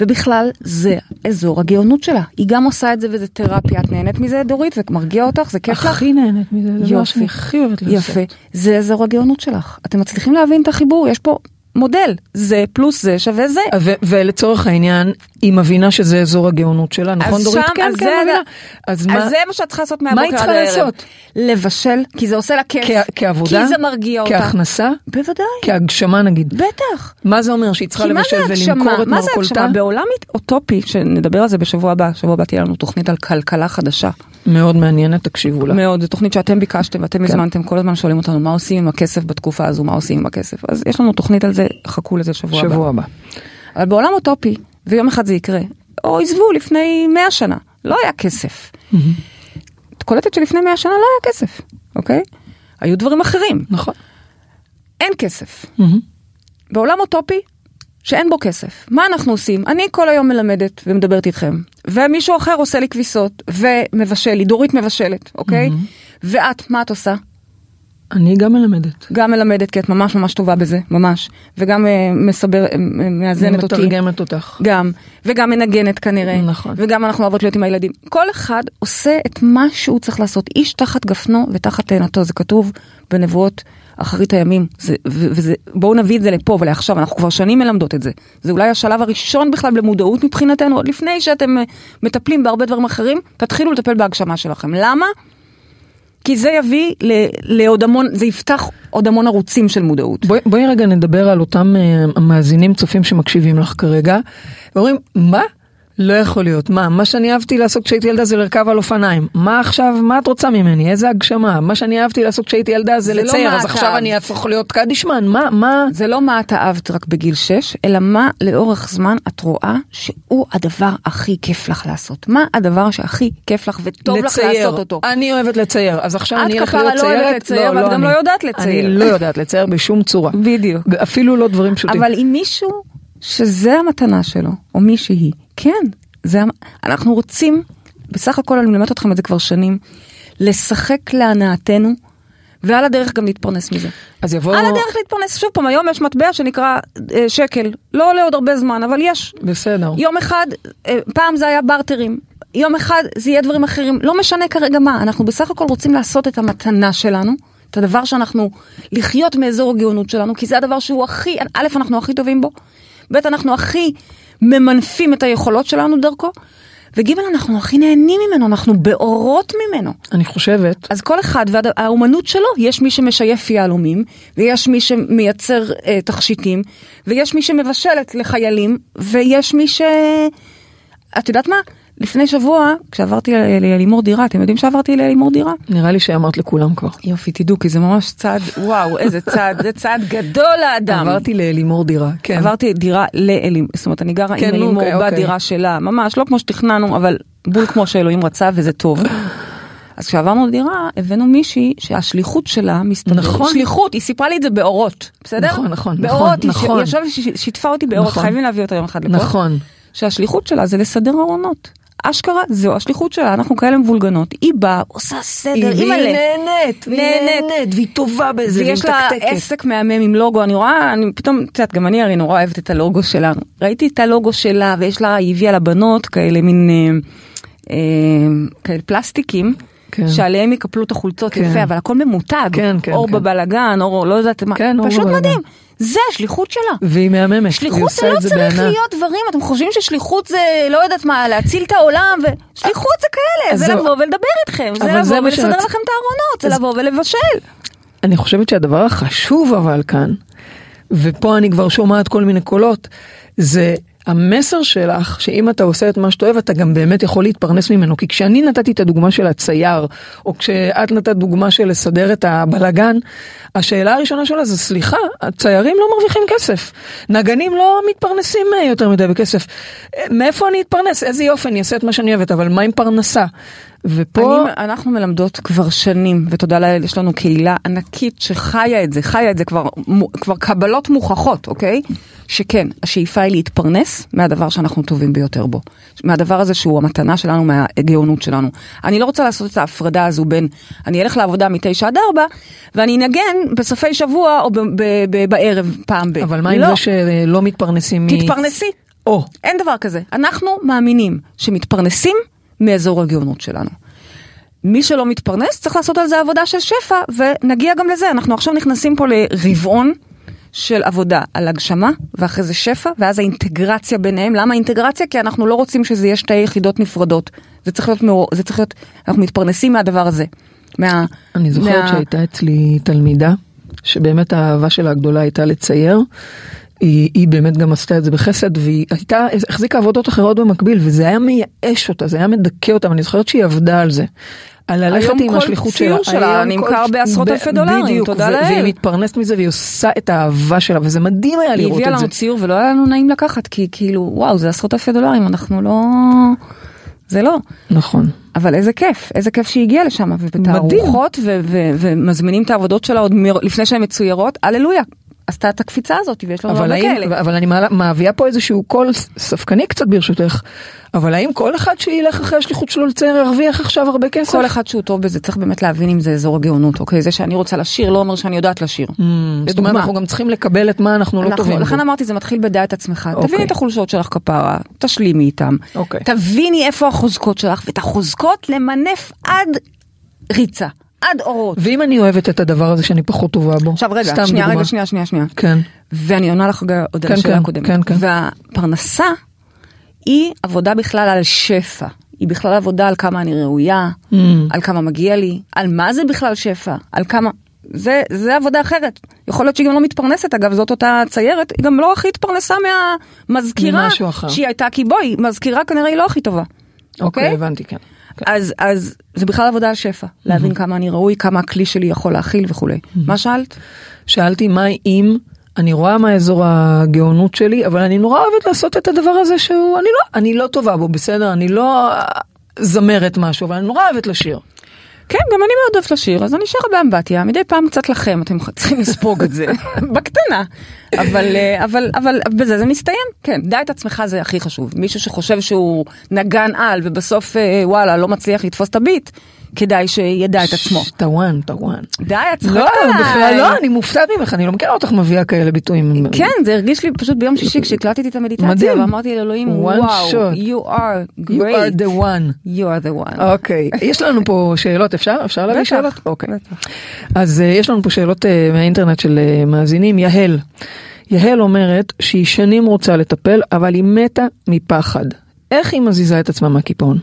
ובכלל, זה אזור הגאונות שלה. היא גם עושה את זה וזה תרפיה. את נהנית מזה, דורית? זה מרגיע אותך? זה כיף לך? הכי נהנית מזה, זה הדבר שאני הכי אוהבת לעשות. יפה. זה אזור הגאונות שלך. אתם מצליחים להבין את החיבור? יש פה מודל. זה פלוס זה שווה זה. ו- ולצורך העניין, היא מבינה שזה אזור הגאונות שלה, נכון דורית? כן, אז כן, זה- מבינה. אז מה, אז זה מה שאת צריכה לעשות מה היא מהבוקר עד צריכה הערב. לעשות? לבשל, כי זה עושה לה כיף. כ- כעבודה? כי זה מרגיע אותה. כהכנסה? בוודאי. כהגשמה נגיד. בטח. מה זה אומר שהיא צריכה מה לבשל? ולמכור את מה זה מרכולתה? הגשמה? בעולם אוטופי, שנדבר על זה בשבוע הבא, שבוע הבא תהיה לנו תוכנית על כלכלה חדשה. מאוד מעניינת, תקשיבו לה. מאוד, זו תוכנית שאתם ביקשתם ואתם כן. הזמנתם, כל הזמן שואלים אותנו מה עושים עם הכסף בתקופה הזו, מה עושים עם הכסף. אז יש לנו תוכנית על זה, חכו לזה שבוע הבא. שבוע הבא. אבל בעולם אוטופי, ויום אחד זה יקרה, או עזבו לפני 100 שנה, לא היה כסף. את קולטת שלפני 100 שנה לא היה כסף, אוקיי? היו דברים אחרים, נכון. אין כסף. בעולם אוטופי שאין בו כסף. מה אנחנו עושים? אני כל היום מלמדת ומדברת איתכם, ומישהו אחר עושה לי כביסות, ומבשל לי, דורית מבשלת, אוקיי? ואת, מה את עושה? אני גם מלמדת. גם מלמדת, כי את ממש ממש טובה בזה, ממש. וגם אה, מסבר, אה, מאזנת אותי. מתרגמת אותך. גם, וגם מנגנת כנראה. נכון. וגם אנחנו אוהבות להיות עם הילדים. כל אחד עושה את מה שהוא צריך לעשות. איש תחת גפנו ותחת תאנתו, זה כתוב בנבואות אחרית הימים. זה, ו- וזה, בואו נביא את זה לפה ולעכשיו, אנחנו כבר שנים מלמדות את זה. זה אולי השלב הראשון בכלל למודעות מבחינתנו, עוד לפני שאתם אה, מטפלים בהרבה דברים אחרים, תתחילו לטפל בהגשמה שלכם. למה? כי זה יביא ל- לעוד המון, זה יפתח עוד המון ערוצים של מודעות. בואי, בואי רגע נדבר על אותם אה, המאזינים צופים שמקשיבים לך כרגע, ואומרים, מה? לא יכול להיות. מה? מה שאני אהבתי לעשות כשהייתי ילדה זה לרכב על אופניים. מה עכשיו, מה את רוצה ממני? איזה הגשמה? מה שאני אהבתי לעשות כשהייתי ילדה זה זה לא לצייר, מה אז את עכשיו אהבת. אני אהפוך להיות קדישמן? מה? מה? זה לא מה את אהבת רק בגיל 6, אלא מה לאורך זמן את רואה שהוא הדבר הכי כיף לך לעשות. מה הדבר שהכי כיף לך וטוב לך לעשות אותו. אני אוהבת לצייר, אז עכשיו את אני אלך כפרה להיות לא ציירת? אוהבת לצייר, ואת גם אני. לא יודעת לצייר. אני לא יודעת לצייר בשום צורה. בדיוק. אפילו לא דברים פשוטים. אבל אם מישהו שזה המתנה שלו, או מישהי, כן, זה, אנחנו רוצים, בסך הכל אני מלמדת אתכם את זה כבר שנים, לשחק להנאתנו, ועל הדרך גם להתפרנס מזה. אז יבוא... על הדרך להתפרנס, שוב פעם, היום יש מטבע שנקרא אה, שקל, לא עולה עוד הרבה זמן, אבל יש. בסדר. יום אחד, אה, פעם זה היה בארטרים, יום אחד זה יהיה דברים אחרים, לא משנה כרגע מה, אנחנו בסך הכל רוצים לעשות את המתנה שלנו, את הדבר שאנחנו, לחיות מאזור הגאונות שלנו, כי זה הדבר שהוא הכי, א', אנחנו הכי טובים בו, ב', אנחנו הכי ממנפים את היכולות שלנו דרכו, וג', אנחנו הכי נהנים ממנו, אנחנו באורות ממנו. אני חושבת, אז כל אחד והאומנות שלו, יש מי שמשייף יהלומים, ויש מי שמייצר אה, תכשיטים, ויש מי שמבשלת לחיילים, ויש מי ש... את יודעת מה? לפני שבוע, כשעברתי ללימור דירה, אתם יודעים שעברתי ללימור דירה? נראה לי שאמרת לכולם כבר. יופי, תדעו, כי זה ממש צעד, וואו, איזה צעד, זה צעד גדול לאדם. עברתי ללימור דירה, כן. עברתי דירה לאלימור, זאת אומרת, אני גרה כן, עם נו, אלימור אוקיי, אוקיי. בדירה שלה, ממש, לא כמו שתכננו, אבל בול כמו שאלוהים רצה, וזה טוב. אז כשעברנו לדירה, הבאנו מישהי שהשליחות שלה מסתבר, נכון. שליחות, היא סיפרה לי את זה באורות, בסדר? נכון, נכון, באורות, נכון, היא נכון. ישבה ושיתפה אותי באורות, נכון. חייבים להביא אותה יום אחד לפה. נכון. שהשליחות שלה זה לסדר ארונות. אשכרה, זו השליחות שלה, אנחנו כאלה מבולגנות. היא באה, עושה סדר, והיא מלא. נהנית, והיא נהנית. והיא טובה בזה, והיא ויש לה מתקתקת. עסק מהמם עם לוגו, אני רואה, אני פתאום, את יודעת, גם אני הרי נורא אוהבת את הלוגו שלנו. ראיתי את הלוגו שלה, ויש לה, היא הביאה לבנות כאלה מין, אה, אה, כאלה פלסטיקים. כן. שעליהם יקפלו את החולצות כן. יפה, אבל הכל ממותג. כן, כן, אור כן. בבלגן, אור לא יודעת מה. כן, פשוט. מדהים. זה השליחות שלה. והיא מהממת, שליחות זה לא זה צריך בענק. להיות דברים, אתם חושבים ששליחות זה לא יודעת מה, להציל את העולם, ושליחות זה כאלה, זה זהו. לבוא ולדבר איתכם, זה זה לבוא מה ולסדר שרצ- לכם את הארונות, זה אז- לבוא ולבשל. אני חושבת שהדבר החשוב אבל כאן, ופה אני כבר שומעת כל מיני קולות, זה המסר שלך, שאם אתה עושה את מה שאתה אוהב, אתה גם באמת יכול להתפרנס ממנו. כי כשאני נתתי את הדוגמה של הצייר, או כשאת נתת דוגמה של לסדר את הבלגן, השאלה הראשונה שלה זה, סליחה, הציירים לא מרוויחים כסף. נגנים לא מתפרנסים אה, יותר מדי בכסף. אה, מאיפה אני אתפרנס? איזה יופי, אני אעשה את מה שאני אוהבת, אבל מה עם פרנסה? ופה... אני, אנחנו מלמדות כבר שנים, ותודה לאל, יש לנו קהילה ענקית שחיה את זה, חיה את זה כבר, כבר קבלות מוכחות, אוקיי? שכן, השאיפה היא להתפרנס מהדבר שאנחנו טובים ביותר בו. מהדבר הזה שהוא המתנה שלנו, מהגאונות שלנו. אני לא רוצה לעשות את ההפרדה הזו בין, אני אלך לעבודה מתשע עד ארבע, ואני אנגן בסופי שבוע או ב- ב- ב- בערב פעם ב... אבל מה עם לא. זה שלא מתפרנסים מ... תתפרנסי. או. אין דבר כזה. אנחנו מאמינים שמתפרנסים מאזור הגאונות שלנו. מי שלא מתפרנס צריך לעשות על זה עבודה של שפע ונגיע גם לזה. אנחנו עכשיו נכנסים פה לרבעון של עבודה על הגשמה ואחרי זה שפע ואז האינטגרציה ביניהם. למה אינטגרציה? כי אנחנו לא רוצים שזה יהיה שתי יחידות נפרדות. זה צריך להיות, מאור... זה צריך להיות, אנחנו מתפרנסים מהדבר הזה. מה... אני זוכרת מה- שהייתה אצלי תלמידה, שבאמת האהבה שלה הגדולה הייתה לצייר. היא, היא באמת גם עשתה את זה בחסד והיא הייתה, החזיקה עבודות אחרות במקביל וזה היה מייאש אותה, זה היה מדכא אותה ואני זוכרת שהיא עבדה על זה. על ללכת היום עם כל השליחות שלה. ציור שלה היום נמכר כל- בעשרות אלפי דולרים, בדיוק, תודה לאל. והיא מתפרנסת מזה והיא עושה את האהבה שלה וזה מדהים היה היא לראות הביאה את זה. לנו ציור ולא היה לנו נעים לקחת כי כאילו וואו זה עשרות אלפי דולרים אנחנו לא זה לא נכון. אבל איזה כיף איזה כיף שהיא הגיעה לשם ובתערוכות ומזמינים את העבודות שלה עוד מ- לפני שהן מצוירות הללויה עשתה את הקפיצה הזאת ויש לנו הרבה כאלה. אבל אני מביאה פה איזשהו קול ספקני קצת ברשותך, אבל האם כל אחד שילך אחרי השליחות שלו לצייר ירוויח עכשיו הרבה כסף? כל אחד שהוא טוב בזה צריך באמת להבין אם זה אזור הגאונות אוקיי זה שאני רוצה לשיר לא אומר שאני יודעת לשיר. Mm, זאת אומרת. אנחנו גם צריכים לקבל את מה אנחנו לא טובים לכן. אמרתי זה מתחיל בדע את עצמך אוקיי. תביני את החולשות שלך כפרה תשלימי איתם אוקיי. תביני איפה החוזקות שלך ואת החוזקות למנף עד ריצה עד אורות. ואם אני אוהבת את הדבר הזה שאני פחות טובה בו? עכשיו רגע, סתם שנייה, דוגמה. רגע, שנייה, שנייה, שנייה. כן. ואני עונה לך רגע עוד על כן, השאלה כן, הקודמת. כן, כן. והפרנסה היא עבודה בכלל על שפע. היא בכלל עבודה על כמה אני ראויה, Mm. על כמה מגיע לי, על מה זה בכלל שפע, על כמה... זה, זה עבודה אחרת. יכול להיות שהיא גם לא מתפרנסת, אגב, זאת אותה ציירת, היא גם לא הכי התפרנסה מהמזכירה. שהיא הייתה, כי בואי, מזכירה כנראה היא לא הכי טובה. אוקיי, אוקיי? הבנתי, כן. כן. אז, אז זה בכלל עבודה על שפע, להבין כמה אני ראוי, כמה הכלי שלי יכול להכיל וכולי. מה שאלת? שאלתי מה אם אני רואה מה אזור הגאונות שלי, אבל אני נורא אוהבת לעשות את הדבר הזה שהוא, אני לא, אני לא טובה בו, בסדר? אני לא אה, זמרת משהו, אבל אני נורא אוהבת לשיר. כן, גם אני מאוד אוהבת לשיר, אז אני שרה באמבטיה, מדי פעם קצת לכם, אתם צריכים לספוג את זה, בקטנה. אבל, אה, אבל, אבל בזה זה מסתיים, כן, דע את עצמך זה הכי חשוב. מישהו שחושב שהוא נגן על ובסוף אה, וואלה לא מצליח לתפוס את הביט, כדאי שידע את עצמו. The one, the one. די, את צחקת לא, עליי. בכלל לא, אני מופתעת ממך, אני לא מכירה אותך מביאה כאלה ביטויים. כן, זה הרגיש לי פשוט ביום שישי כשהקלטתי את המדיטציה, מדהים. ואמרתי לאלוהים, וואו, you are You are great, the one. you are the one. אוקיי, יש לנו פה שאלות, אפשר? אפשר להביא שאלות? אוקיי. אז uh, יש לנו פה שאלות מהאינטרנט של מאזינים. יהל, יהל אומרת שהיא שנים רוצה לטפל, אבל היא מתה מפחד. איך היא מזיזה את עצמה מהקיפאון?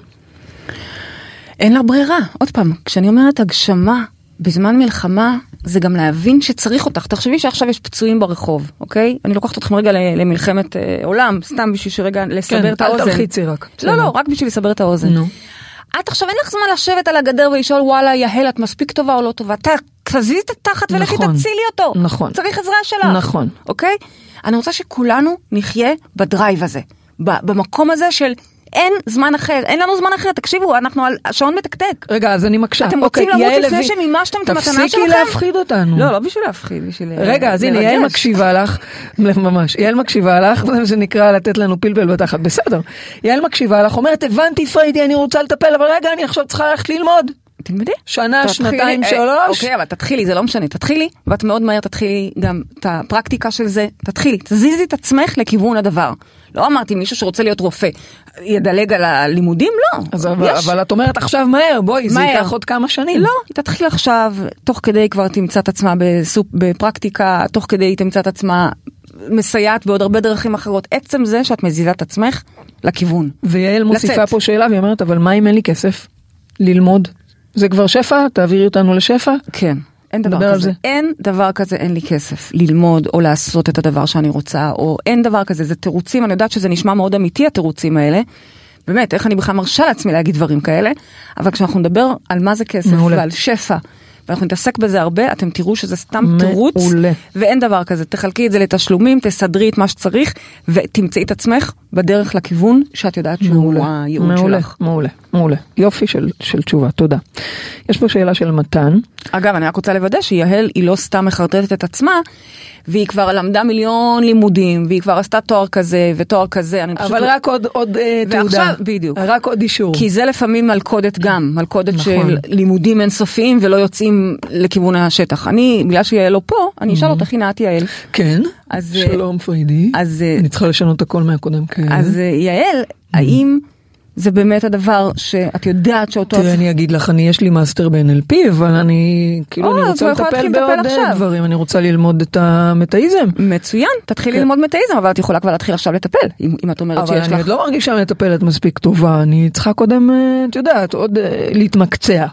אין לה ברירה. עוד פעם, כשאני אומרת הגשמה בזמן מלחמה, זה גם להבין שצריך אותך. תחשבי שעכשיו יש פצועים ברחוב, אוקיי? אני לוקחת אתכם רגע למלחמת אה, עולם, סתם בשביל שרגע לסבר את האוזן. כן, אל תלחיצי רק. לא, לא, רק בשביל לסבר את האוזן. נו. את עכשיו אין לך זמן לשבת על הגדר ולשאול וואלה יהל את מספיק טובה או לא טובה. ת- תזיזי את התחת ולכי נכון. תצילי אותו. נכון. צריך עזרה שלך. נכון. אוקיי? אני רוצה שכולנו נחיה בדרייב הזה. במקום הזה של אין זמן אחר, אין לנו זמן אחר, תקשיבו, אנחנו על השעון מתקתק. רגע, אז אני מקשה. אתם אוקיי, רוצים למות לפני שמימשתם את המתנה שלכם? תפסיקי להפחיד אותנו. לא, לא בשביל להפחיד, בשביל אה, רגע, אז הנה. יעל מקשיבה לך, ממש, יעל מקשיבה לך, זה מה שנקרא לתת לנו פלפל בתחת, בסדר. יעל מקשיבה לך, אומרת, הבנתי פריידי, אני רוצה לטפל, אבל רגע, אני עכשיו צריכה ללכת ללמוד. תלמדי. שנה, תתחילי, שנתיים, אה, שלוש. אוקיי, אבל תתחילי, זה לא משנה, תתחילי, ואת מאוד מהר תתחילי גם את הפרקטיקה של זה, תתחילי, תזיזי את עצמך לכיוון הדבר. לא אמרתי מישהו שרוצה להיות רופא, ידלג על הלימודים? לא. אז אבל. אבל את אומרת עכשיו מהר, בואי, זה מהר. ייקח עוד כמה שנים. לא, תתחיל עכשיו, תוך כדי כבר תמצא את עצמה בסופ, בפרקטיקה, תוך כדי היא תמצא את עצמה מסייעת בעוד הרבה דרכים אחרות. עצם זה שאת מזיזה את עצמך לכיוון. ויעל מוסיפה לצאת. פה שאלה, והיא אומרת, אבל מה אם אין לי כסף ללמוד? זה כבר שפע? תעבירי אותנו לשפע? כן. אין דבר כזה. זה. אין דבר כזה, אין לי כסף ללמוד או לעשות את הדבר שאני רוצה, או אין דבר כזה, זה תירוצים, אני יודעת שזה נשמע מאוד אמיתי התירוצים האלה. באמת, איך אני בכלל מרשה לעצמי להגיד דברים כאלה, אבל כשאנחנו נדבר על מה זה כסף מעולה. ועל שפע, ואנחנו נתעסק בזה הרבה, אתם תראו שזה סתם תירוץ, מעולה. ואין דבר כזה. תחלקי את זה לתשלומים, תסדרי את מה שצריך, ותמצאי את עצמך בדרך לכיוון שאת יודעת שהוא מעולה, הייעוד מעולה, שלך. מעולה, מעולה. יופי של, של תשובה, תודה. יש פה שאלה של מתן. אגב, אני רק רוצה לוודא שיהל היא לא סתם מחרטטת את עצמה, והיא כבר למדה מיליון לימודים, והיא כבר עשתה תואר כזה ותואר כזה, אני פשוט... אבל לא- רק עוד, עוד אה, תעודה. ועכשיו, בדיוק. רק עוד אישור. כי זה לפעמים מלכודת גם, מלכודת נכון. של לימודים אינסופיים ולא יוצאים לכיוון השטח. אני, בגלל שיעל לא פה, אני אשאל אותך, הנה את יעל. כן, אז, אה, שלום פרידי. אז, אה, אני צריכה לשנות הכל מהקודם, כן. אז אה, יעל, האם זה באמת הדבר שאת יודעת שאותו... תראה, אני אגיד לך, אני יש לי מאסטר ב-NLP, אבל אני, כאילו, או, אני רוצה לטפל בעוד עכשיו. דברים, אני רוצה ללמוד את המטאיזם. מצוין, תתחילי כן. ללמוד מטאיזם, אבל את יכולה כבר להתחיל עכשיו לטפל, אם, אם את אומרת אבל שיש אני לך... עוד לא מרגישה מטפלת מספיק טובה, אני צריכה קודם, את יודעת, עוד להתמקצע.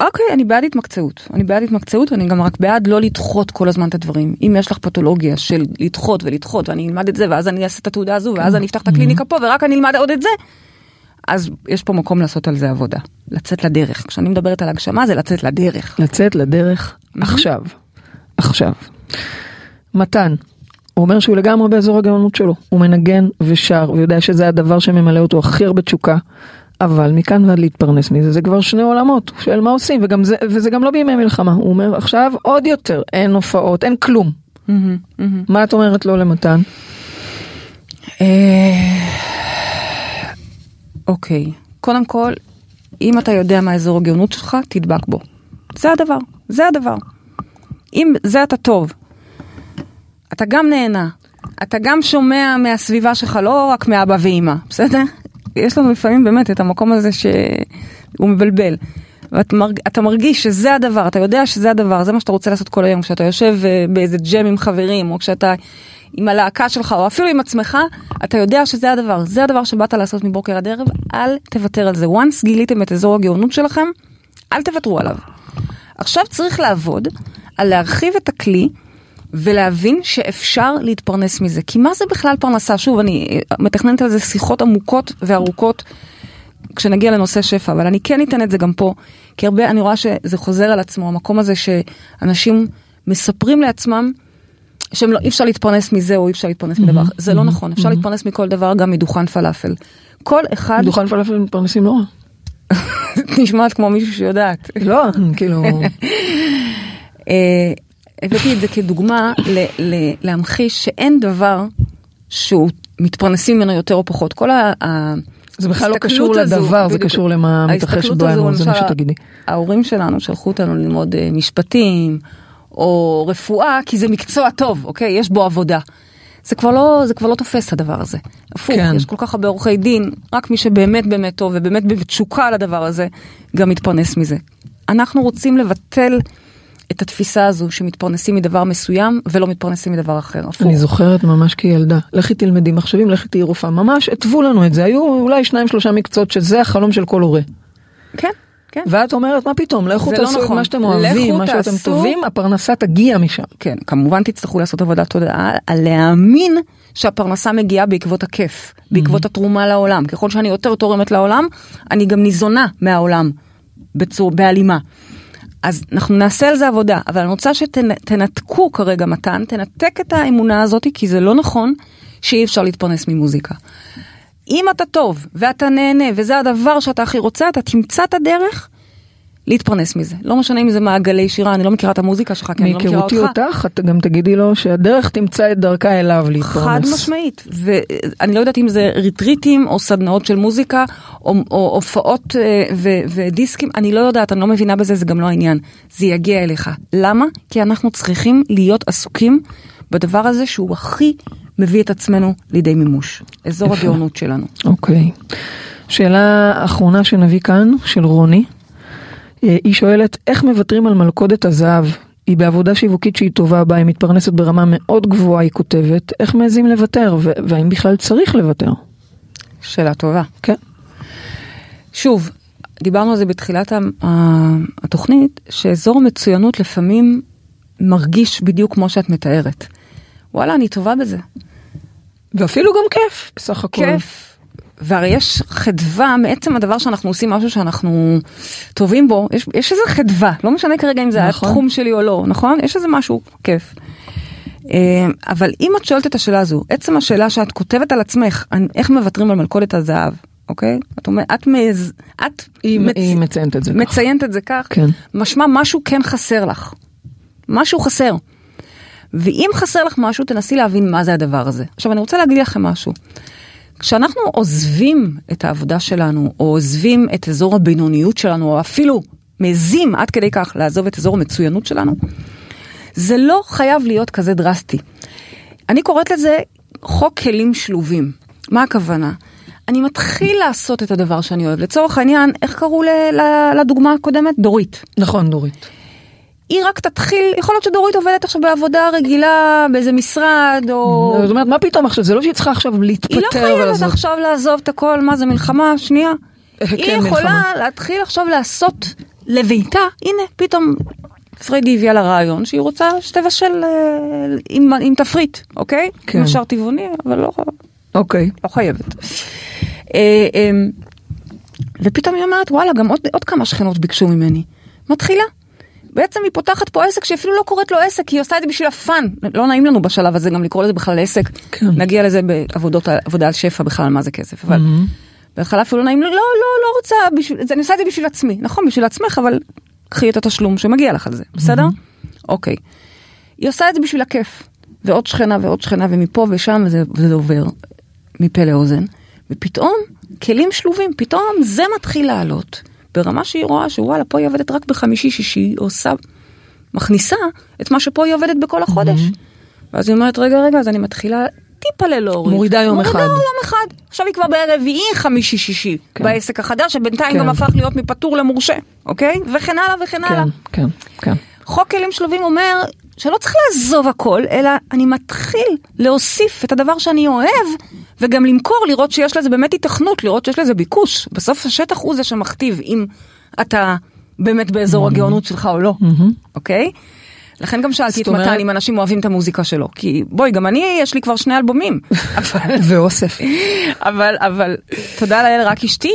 אוקיי, אני בעד התמקצעות. אני בעד התמקצעות, ואני גם רק בעד לא לדחות כל הזמן את הדברים. אם יש לך פתולוגיה של לדחות ולדחות, ואני אלמד את זה, ואז אני אעשה את התעודה הזו, ואז אני אפתח את הקליניקה פה, ורק אני אלמד עוד את זה, אז יש פה מקום לעשות על זה עבודה. לצאת לדרך. כשאני מדברת על הגשמה, זה לצאת לדרך. לצאת לדרך עכשיו. עכשיו. מתן, הוא אומר שהוא לגמרי באזור הגאונות שלו. הוא מנגן ושר, ויודע שזה הדבר שממלא אותו הכי הרבה תשוקה. אבל מכאן ועד להתפרנס מזה זה כבר שני עולמות. שואל מה עושים, וגם זה, וזה גם לא בימי מלחמה. הוא אומר עכשיו עוד יותר, אין הופעות, אין כלום. מה את אומרת לו למתן? אה, אוקיי, קודם כל, אם אתה יודע מה אזור הגאונות שלך, תדבק בו. זה הדבר, זה הדבר. אם זה אתה טוב, אתה גם נהנה, אתה גם שומע מהסביבה שלך, לא רק מאבא ואימא, בסדר? יש לנו לפעמים באמת את המקום הזה שהוא מבלבל. ואתה מרג, מרגיש שזה הדבר, אתה יודע שזה הדבר, זה מה שאתה רוצה לעשות כל היום, כשאתה יושב אה, באיזה ג'ם עם חברים, או כשאתה עם הלהקה שלך, או אפילו עם עצמך, אתה יודע שזה הדבר, זה הדבר שבאת לעשות מבוקר עד ערב, אל תוותר על זה. once גיליתם את אזור הגאונות שלכם, אל תוותרו עליו. עכשיו צריך לעבוד על להרחיב את הכלי ולהבין שאפשר להתפרנס מזה. כי מה זה בכלל פרנסה? שוב, אני אה, מתכננת על זה שיחות עמוקות וארוכות כשנגיע לנושא שפע, אבל אני כן אתן את זה גם פה, כי הרבה, אני רואה שזה חוזר על עצמו, המקום הזה שאנשים מספרים לעצמם שהם לא, אפשר להתפרנס מזה או אי אפשר להתפרנס מדבר, אחר. זה לא נכון, אפשר להתפרנס מכל דבר, גם מדוכן פלאפל. כל אחד, דוכן פלאפל מתפרנסים לא רע. נשמעת כמו מישהו שיודעת. לא, כאילו, אה, הבאתי את זה כדוגמה ל- ל- להמחיש שאין דבר שהוא מתפרנסים ממנו יותר או פחות. כל ה... זה בכלל לא קשור הזו, לדבר, זה. קשור למה מתרחש בנו, זה מה שתגידי. ההורים שלנו שלחו אותנו ללמוד אה, משפטים או רפואה, כי זה מקצוע טוב, אוקיי? יש בו עבודה. זה כבר לא, זה כבר לא תופס הדבר הזה. הפוך, כן. יש כל כך הרבה עורכי דין, רק מי שבאמת באמת טוב ובאמת בתשוקה לדבר הזה, גם מתפרנס מזה. אנחנו רוצים לבטל את התפיסה הזו שמתפרנסים מדבר מסוים ולא מתפרנסים מדבר אחר. הפוך. אני זוכרת ממש כילדה, לכי תלמדי מחשבים, לכי תהיי רופאה, ממש התוו לנו את זה, היו אולי שניים שלושה מקצועות שזה החלום של כל הורה. כן, כן. ואת אומרת מה פתאום, לכו לא תעשו את נכון. מה שאתם אוהבים, מה שאתם תעשו- טובים, הפרנסה תגיע משם. כן, כמובן תצטרכו לעשות עבודת תודעה על להאמין שהפרנסה מגיעה בעקבות הכיף, בעקבות התרומה לעולם. ככל שאני יותר תורמת לעולם, אני גם ניזונה מהעולם בצור, בהלימה. אז אנחנו נעשה על זה עבודה, אבל אני רוצה שתנתקו כרגע מתן, תנתק את האמונה הזאת, כי זה לא נכון שאי אפשר להתפרנס ממוזיקה. אם אתה טוב ואתה נהנה וזה הדבר שאתה הכי רוצה, אתה תמצא את הדרך להתפרנס מזה. לא משנה אם זה מעגלי שירה, אני לא מכירה את המוזיקה שלך, כי אני לא מכירה אותך. מהיכרותי אותך, את גם תגידי לו שהדרך תמצא את דרכה אליו להתפרנס. חד משמעית, ואני לא יודעת אם זה ריטריטים או סדנאות של מוזיקה או, או הופעות אה, ו, ודיסקים, אני לא יודעת, אני לא מבינה בזה, זה גם לא העניין. זה יגיע אליך. למה? כי אנחנו צריכים להיות עסוקים בדבר הזה שהוא הכי מביא את עצמנו לידי מימוש. אזור. הגאונות שלנו. אוקיי. שאלה אחרונה שנביא כאן, של רוני. אה, היא שואלת, איך מוותרים על מלכודת הזהב? היא בעבודה שיווקית שהיא טובה בה, היא מתפרנסת ברמה מאוד גבוהה, היא כותבת. איך מעזים לוותר? והאם בכלל צריך לוותר? שאלה טובה. כן. שוב, דיברנו על זה בתחילת התוכנית, שאזור המצוינות לפעמים מרגיש בדיוק כמו שאת מתארת. וואלה, אני טובה בזה. ואפילו גם כיף, בסך הכל. כיף. והרי יש חדווה מעצם הדבר שאנחנו עושים משהו שאנחנו טובים בו, יש, יש איזה חדווה, לא משנה כרגע אם זה נכון. התחום שלי או לא, נכון? יש איזה משהו כיף. אה, אבל אם את שואלת את השאלה הזו, עצם השאלה שאת כותבת על עצמך, אני- איך מוותרים על מלכודת הזהב, אוקיי? את אומרת, את מז... את היא, מצ- היא מציינת את זה. מציינת את זה כך, כן. משמע משהו כן חסר לך. משהו חסר. ואם חסר לך משהו, תנסי להבין מה זה הדבר הזה. עכשיו, אני רוצה להגיד לכם משהו. כשאנחנו עוזבים את העבודה שלנו, או עוזבים את אזור הבינוניות שלנו, או אפילו מעזים עד כדי כך לעזוב את אזור המצוינות שלנו, זה לא חייב להיות כזה דרסטי. אני קוראת לזה חוק כלים שלובים. מה הכוונה? אני מתחיל לעשות את הדבר שאני אוהב. לצורך העניין, איך קראו לדוגמה הקודמת? דורית. נכון, דורית. היא רק תתחיל, יכול להיות שדורית עובדת עכשיו בעבודה רגילה, באיזה משרד, או... זאת אומרת, מה פתאום עכשיו? זה לא שהיא צריכה עכשיו להתפטר היא לא חייבת ולעזוב. עכשיו לעזוב את הכל, מה זה מלחמה? שנייה. כן, היא יכולה מלחמה. להתחיל עכשיו לעשות לביתה, הנה, פתאום פריידי הביאה לה רעיון שהיא רוצה שתבשל אה, עם, עם תפריט, אוקיי? כן. אפשר טבעוני, אבל לא, אוקיי. לא חייבת. אה, אה, ופתאום היא אומרת, וואלה, גם עוד, עוד כמה שכנות ביקשו ממני. מתחילה. בעצם היא פותחת פה עסק שאפילו לא קוראת לו עסק, היא עושה את זה בשביל הפאן. לא נעים לנו בשלב הזה גם לקרוא לזה בכלל עסק. כן. נגיע לזה בעבודות עבודה על שפע בכלל, מה זה כסף. אבל מהמם. בהתחלה אפילו לא נעים, לי, לא, לא, לא רוצה, בשביל, אני עושה את זה בשביל עצמי. נכון, בשביל עצמך, אבל קחי את התשלום שמגיע לך על זה, בסדר? אוקיי. היא עושה את זה בשביל הכיף. ועוד שכנה ועוד שכנה, ומפה ושם, וזה, וזה עובר מפה לאוזן. ופתאום, כלים שלובים, פתאום זה מתחיל לעלות. ברמה שהיא רואה שוואלה, פה היא עובדת רק בחמישי-שישי, עושה, מכניסה את מה שפה היא עובדת בכל החודש. ואז היא אומרת, רגע, רגע, אז אני מתחילה טיפה להוריד. מורידה יום אחד. מורידה יום אחד. עכשיו היא כבר ברביעי חמישי-שישי, כן. בעסק החדש, שבינתיים כן. גם הפך להיות מפטור למורשה, אוקיי? וכן הלאה וכן הלאה. כן, כן, כן. חוק כלים שלובים אומר שלא צריך לעזוב הכל, אלא אני מתחיל להוסיף את הדבר שאני אוהב, וגם למכור, לראות שיש לזה באמת היתכנות, לראות שיש לזה ביקוש. בסוף השטח הוא זה שמכתיב אם אתה באמת באזור הגאונות שלך או לא, אוקיי? לכן גם שאלתי את מתן אם אנשים אוהבים את המוזיקה שלו, כי בואי, גם אני, יש לי כבר שני אלבומים, אבל, ואוסף. אבל, אבל, תודה לאל, רק אשתי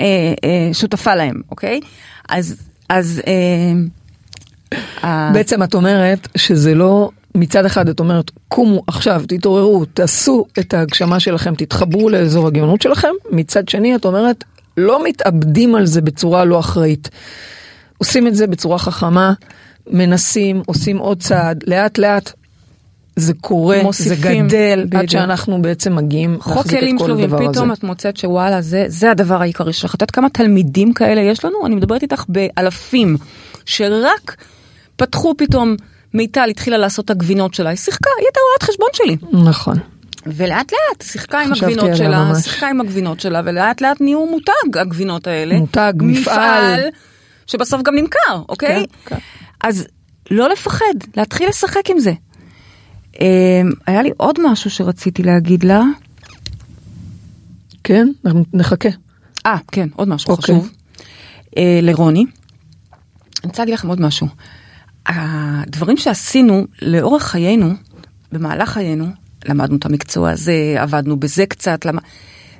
אה, אה, שותפה להם, אוקיי? אז, אז, אה, בעצם את אומרת שזה לא, מצד אחד את אומרת, קומו עכשיו, תתעוררו, תעשו את ההגשמה שלכם, תתחברו לאזור הגאונות שלכם, מצד שני את אומרת, לא מתאבדים על זה בצורה לא אחראית. עושים את זה בצורה חכמה, מנסים, עושים עוד צעד, לאט לאט זה קורה, מוסיפים, זה גדל, בדיוק. עד שאנחנו בעצם מגיעים להחזיק את כל הדבר הזה. פתאום את מוצאת שוואלה, זה, זה הדבר העיקרי שלך. את יודעת כמה תלמידים כאלה יש לנו? אני מדברת איתך באלפים, שרק פתחו פתאום, מיטל התחילה לעשות את הגבינות שלה, היא שיחקה, היא הייתה רואת חשבון שלי. נכון. ולאט לאט שיחקה עם הגבינות שלה, ממש. שיחקה עם הגבינות שלה, ולאט לאט נהיו מותג הגבינות האלה. מותג, מפעל. שבסוף גם נמכר, אוקיי? כן, כן. אז לא לפחד, להתחיל לשחק עם זה. אה, היה לי עוד משהו שרציתי להגיד לה. כן, נחכה. אה, כן, עוד משהו אוקיי. חשוב. אה, לרוני. אני רוצה להגיד לכם עוד משהו. הדברים שעשינו לאורך חיינו, במהלך חיינו, למדנו את המקצוע הזה, עבדנו בזה קצת, למה...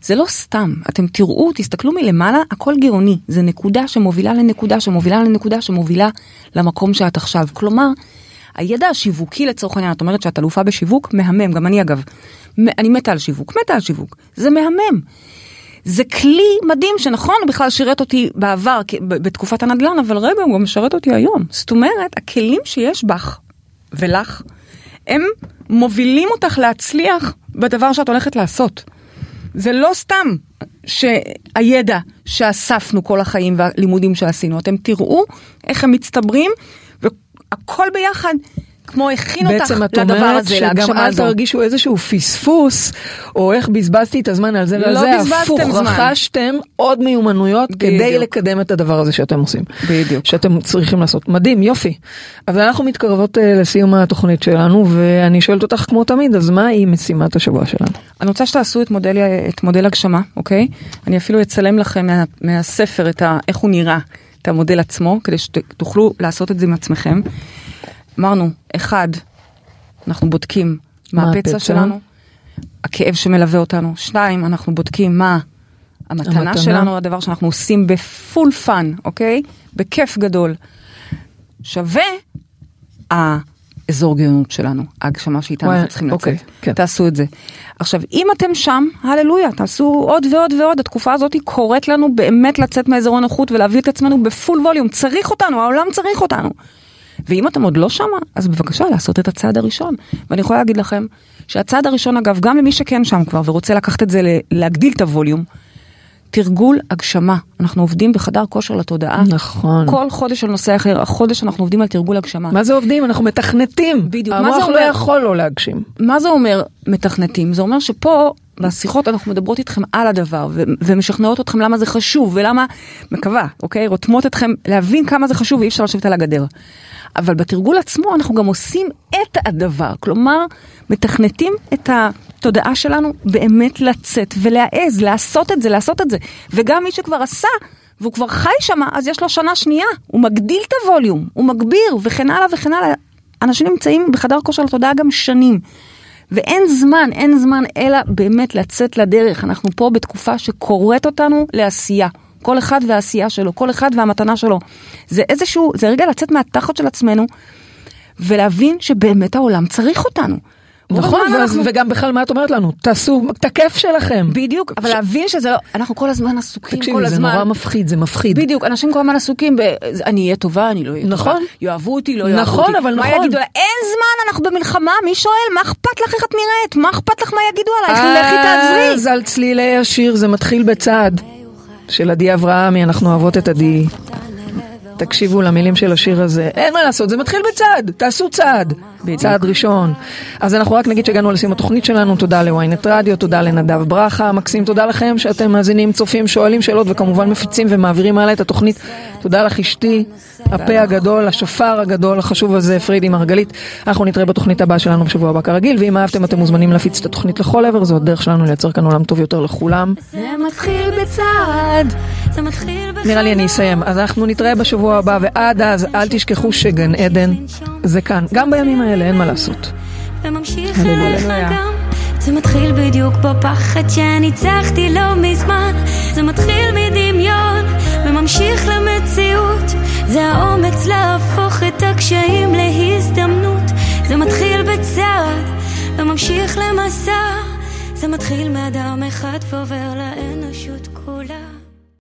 זה לא סתם, אתם תראו, תסתכלו מלמעלה, הכל גאוני. זה נקודה שמובילה לנקודה, שמובילה לנקודה, שמובילה למקום שאת עכשיו. כלומר, הידע השיווקי לצורך העניין, את אומרת שאת אלופה בשיווק, מהמם, גם אני אגב. אני מתה על שיווק, מתה על שיווק. זה מהמם. זה כלי מדהים שנכון, הוא בכלל שירת אותי בעבר בתקופת הנדל"ן, אבל רגע, הוא גם משרת אותי היום. זאת אומרת, הכלים שיש בך ולך, הם מובילים אותך להצליח בדבר שאת הולכת לעשות. זה לא סתם שהידע שאספנו כל החיים והלימודים שעשינו, אתם תראו איך הם מצטברים והכל ביחד כמו הכין אותך בעצם את לדבר אומרת הזה, שגם להגשמה אל הזו. תרגישו איזשהו פספוס, או איך בזבזתי את הזמן על זה לא ועל זה, בזבזתם הפוך, זמן. רכשתם עוד מיומנויות כדי. לקדם את הדבר הזה שאתם עושים. בדיוק. שאתם צריכים לעשות. מדהים, יופי. אבל אנחנו מתקרבות אה, לסיום התוכנית שלנו, ואני שואלת אותך כמו תמיד, אז מהי משימת השבוע שלנו? אני רוצה שתעשו את מודל, את מודל הגשמה, אוקיי? אני אפילו אצלם לכם מה, מהספר את ה, איך הוא נראה, את המודל עצמו, כדי שתוכלו לעשות את זה עם עצמכם. אמרנו, אחד, אנחנו בודקים מה, מה הפצע הפצע? שלנו, הכאב שמלווה אותנו. שתיים, אנחנו בודקים מה המתנה, המתנה. שלנו, הדבר שאנחנו עושים ב full fun, אוקיי? בכיף גדול. שווה האזור גאונות שלנו, ההגשמה שאיתה אנחנו צריכים אוקיי, לצאת. כן. תעשו את זה. עכשיו, אם אתם שם, הללויה, תעשו עוד ועוד ועוד, התקופה הזאת קוראת לנו באמת לצאת מאזור הנוחות ולהביא את עצמנו בפול ווליום, צריך אותנו, העולם צריך אותנו. ואם אתם עוד לא שמה, אז בבקשה לעשות את הצעד הראשון. ואני יכולה להגיד לכם שהצעד הראשון, אגב, גם למי שכן שם כבר ורוצה לקחת את זה, להגדיל את הווליום, תרגול הגשמה. אנחנו עובדים בחדר כושר לתודעה. נכון. כל חודש על נושא אחר, החודש אנחנו עובדים על תרגול הגשמה. מה זה עובדים? אנחנו מתכנתים. בדיוק. מה זה המוח לא אומר? יכול לא להגשים. מה זה אומר מתכנתים? זה אומר שפה בשיחות אנחנו מדברות איתכם על הדבר ו- ומשכנעות אתכם למה זה חשוב ולמה, מקווה, אוקיי? רותמות אתכם להבין כמה זה חשוב ואי אפשר לשבת על הגדר. אבל בתרגול עצמו אנחנו גם עושים את הדבר, כלומר מתכנתים את התודעה שלנו באמת לצאת ולהעז, לעשות את זה, לעשות את זה. וגם מי שכבר עשה והוא כבר חי שם, אז יש לו שנה שנייה, הוא מגדיל את הווליום, הוא מגביר וכן הלאה וכן הלאה. אנשים נמצאים בחדר כושר לתודעה גם שנים. ואין זמן, אין זמן אלא באמת לצאת לדרך. אנחנו פה בתקופה שקוראת אותנו לעשייה. כל אחד והעשייה שלו, כל אחד והמתנה שלו. זה איזשהו, זה רגע לצאת מהתחת של עצמנו ולהבין שבאמת העולם צריך אותנו. נכון, הזמן ואז- אנחנו- וגם בכלל מה את אומרת לנו? תעשו את הכיף שלכם. בדיוק, אבל להבין שזה לא, אנחנו כל הזמן עסוקים, כל תקשיבי, זה הזמן. נורא מפחיד, זה מפחיד. בדיוק, אנשים כל הזמן עסוקים ב... אני אהיה טובה, אני לא אהיה נכון. טובה. יאהבו אותי, לא יאהבו נכון, אותי. אבל מה נכון. יגידו לה? אין זמן, אנחנו במלחמה, מי שואל? מה אכפת לך איך את נראית? מה אכפת לך מה יגידו עלייך? לכי תעזרי. אז על צלילי השיר זה מתחיל בצעד של עדי אברהמי, אנחנו אוהבות את עדי. תקשיבו למילים של השיר הזה, אין מה לעשות, זה מתחיל בצעד, תעשו צעד, צעד ראשון. אז אנחנו רק נגיד שהגענו לסיום התוכנית שלנו, תודה לוויינט רדיו, תודה לנדב ברכה, מקסים, תודה לכם שאתם מאזינים, צופים, שואלים שאלות וכמובן מפיצים ומעבירים הלאה את התוכנית. תודה לך אשתי, הפה הגדול, השופר הגדול, החשוב הזה, פרידי מרגלית. אנחנו נתראה בתוכנית הבאה שלנו בשבוע הבא כרגיל, ואם אהבתם אתם מוזמנים להפיץ את התוכנית לכל עבר, זו הדרך שלנו לייצר כאן עולם טוב יותר לכולם. זה מתחיל בצעד, זה מתחיל בחלום. נראה לי אני אסיים. אז אנחנו נתראה בשבוע הבא, ועד אז אל תשכחו שגן עדן זה כאן. גם בימים האלה, אין מה לעשות. וממשיך הללויה. אליך גם. זה מתחיל בדיוק בפחד שניצחתי לא מזמן. זה מתחיל מדמיון וממשיך למציאות. זה האומץ להפוך את הקשיים להזדמנות. זה מתחיל בצעד וממשיך למסע. זה מתחיל מאדם אחד ועובר לאנושות.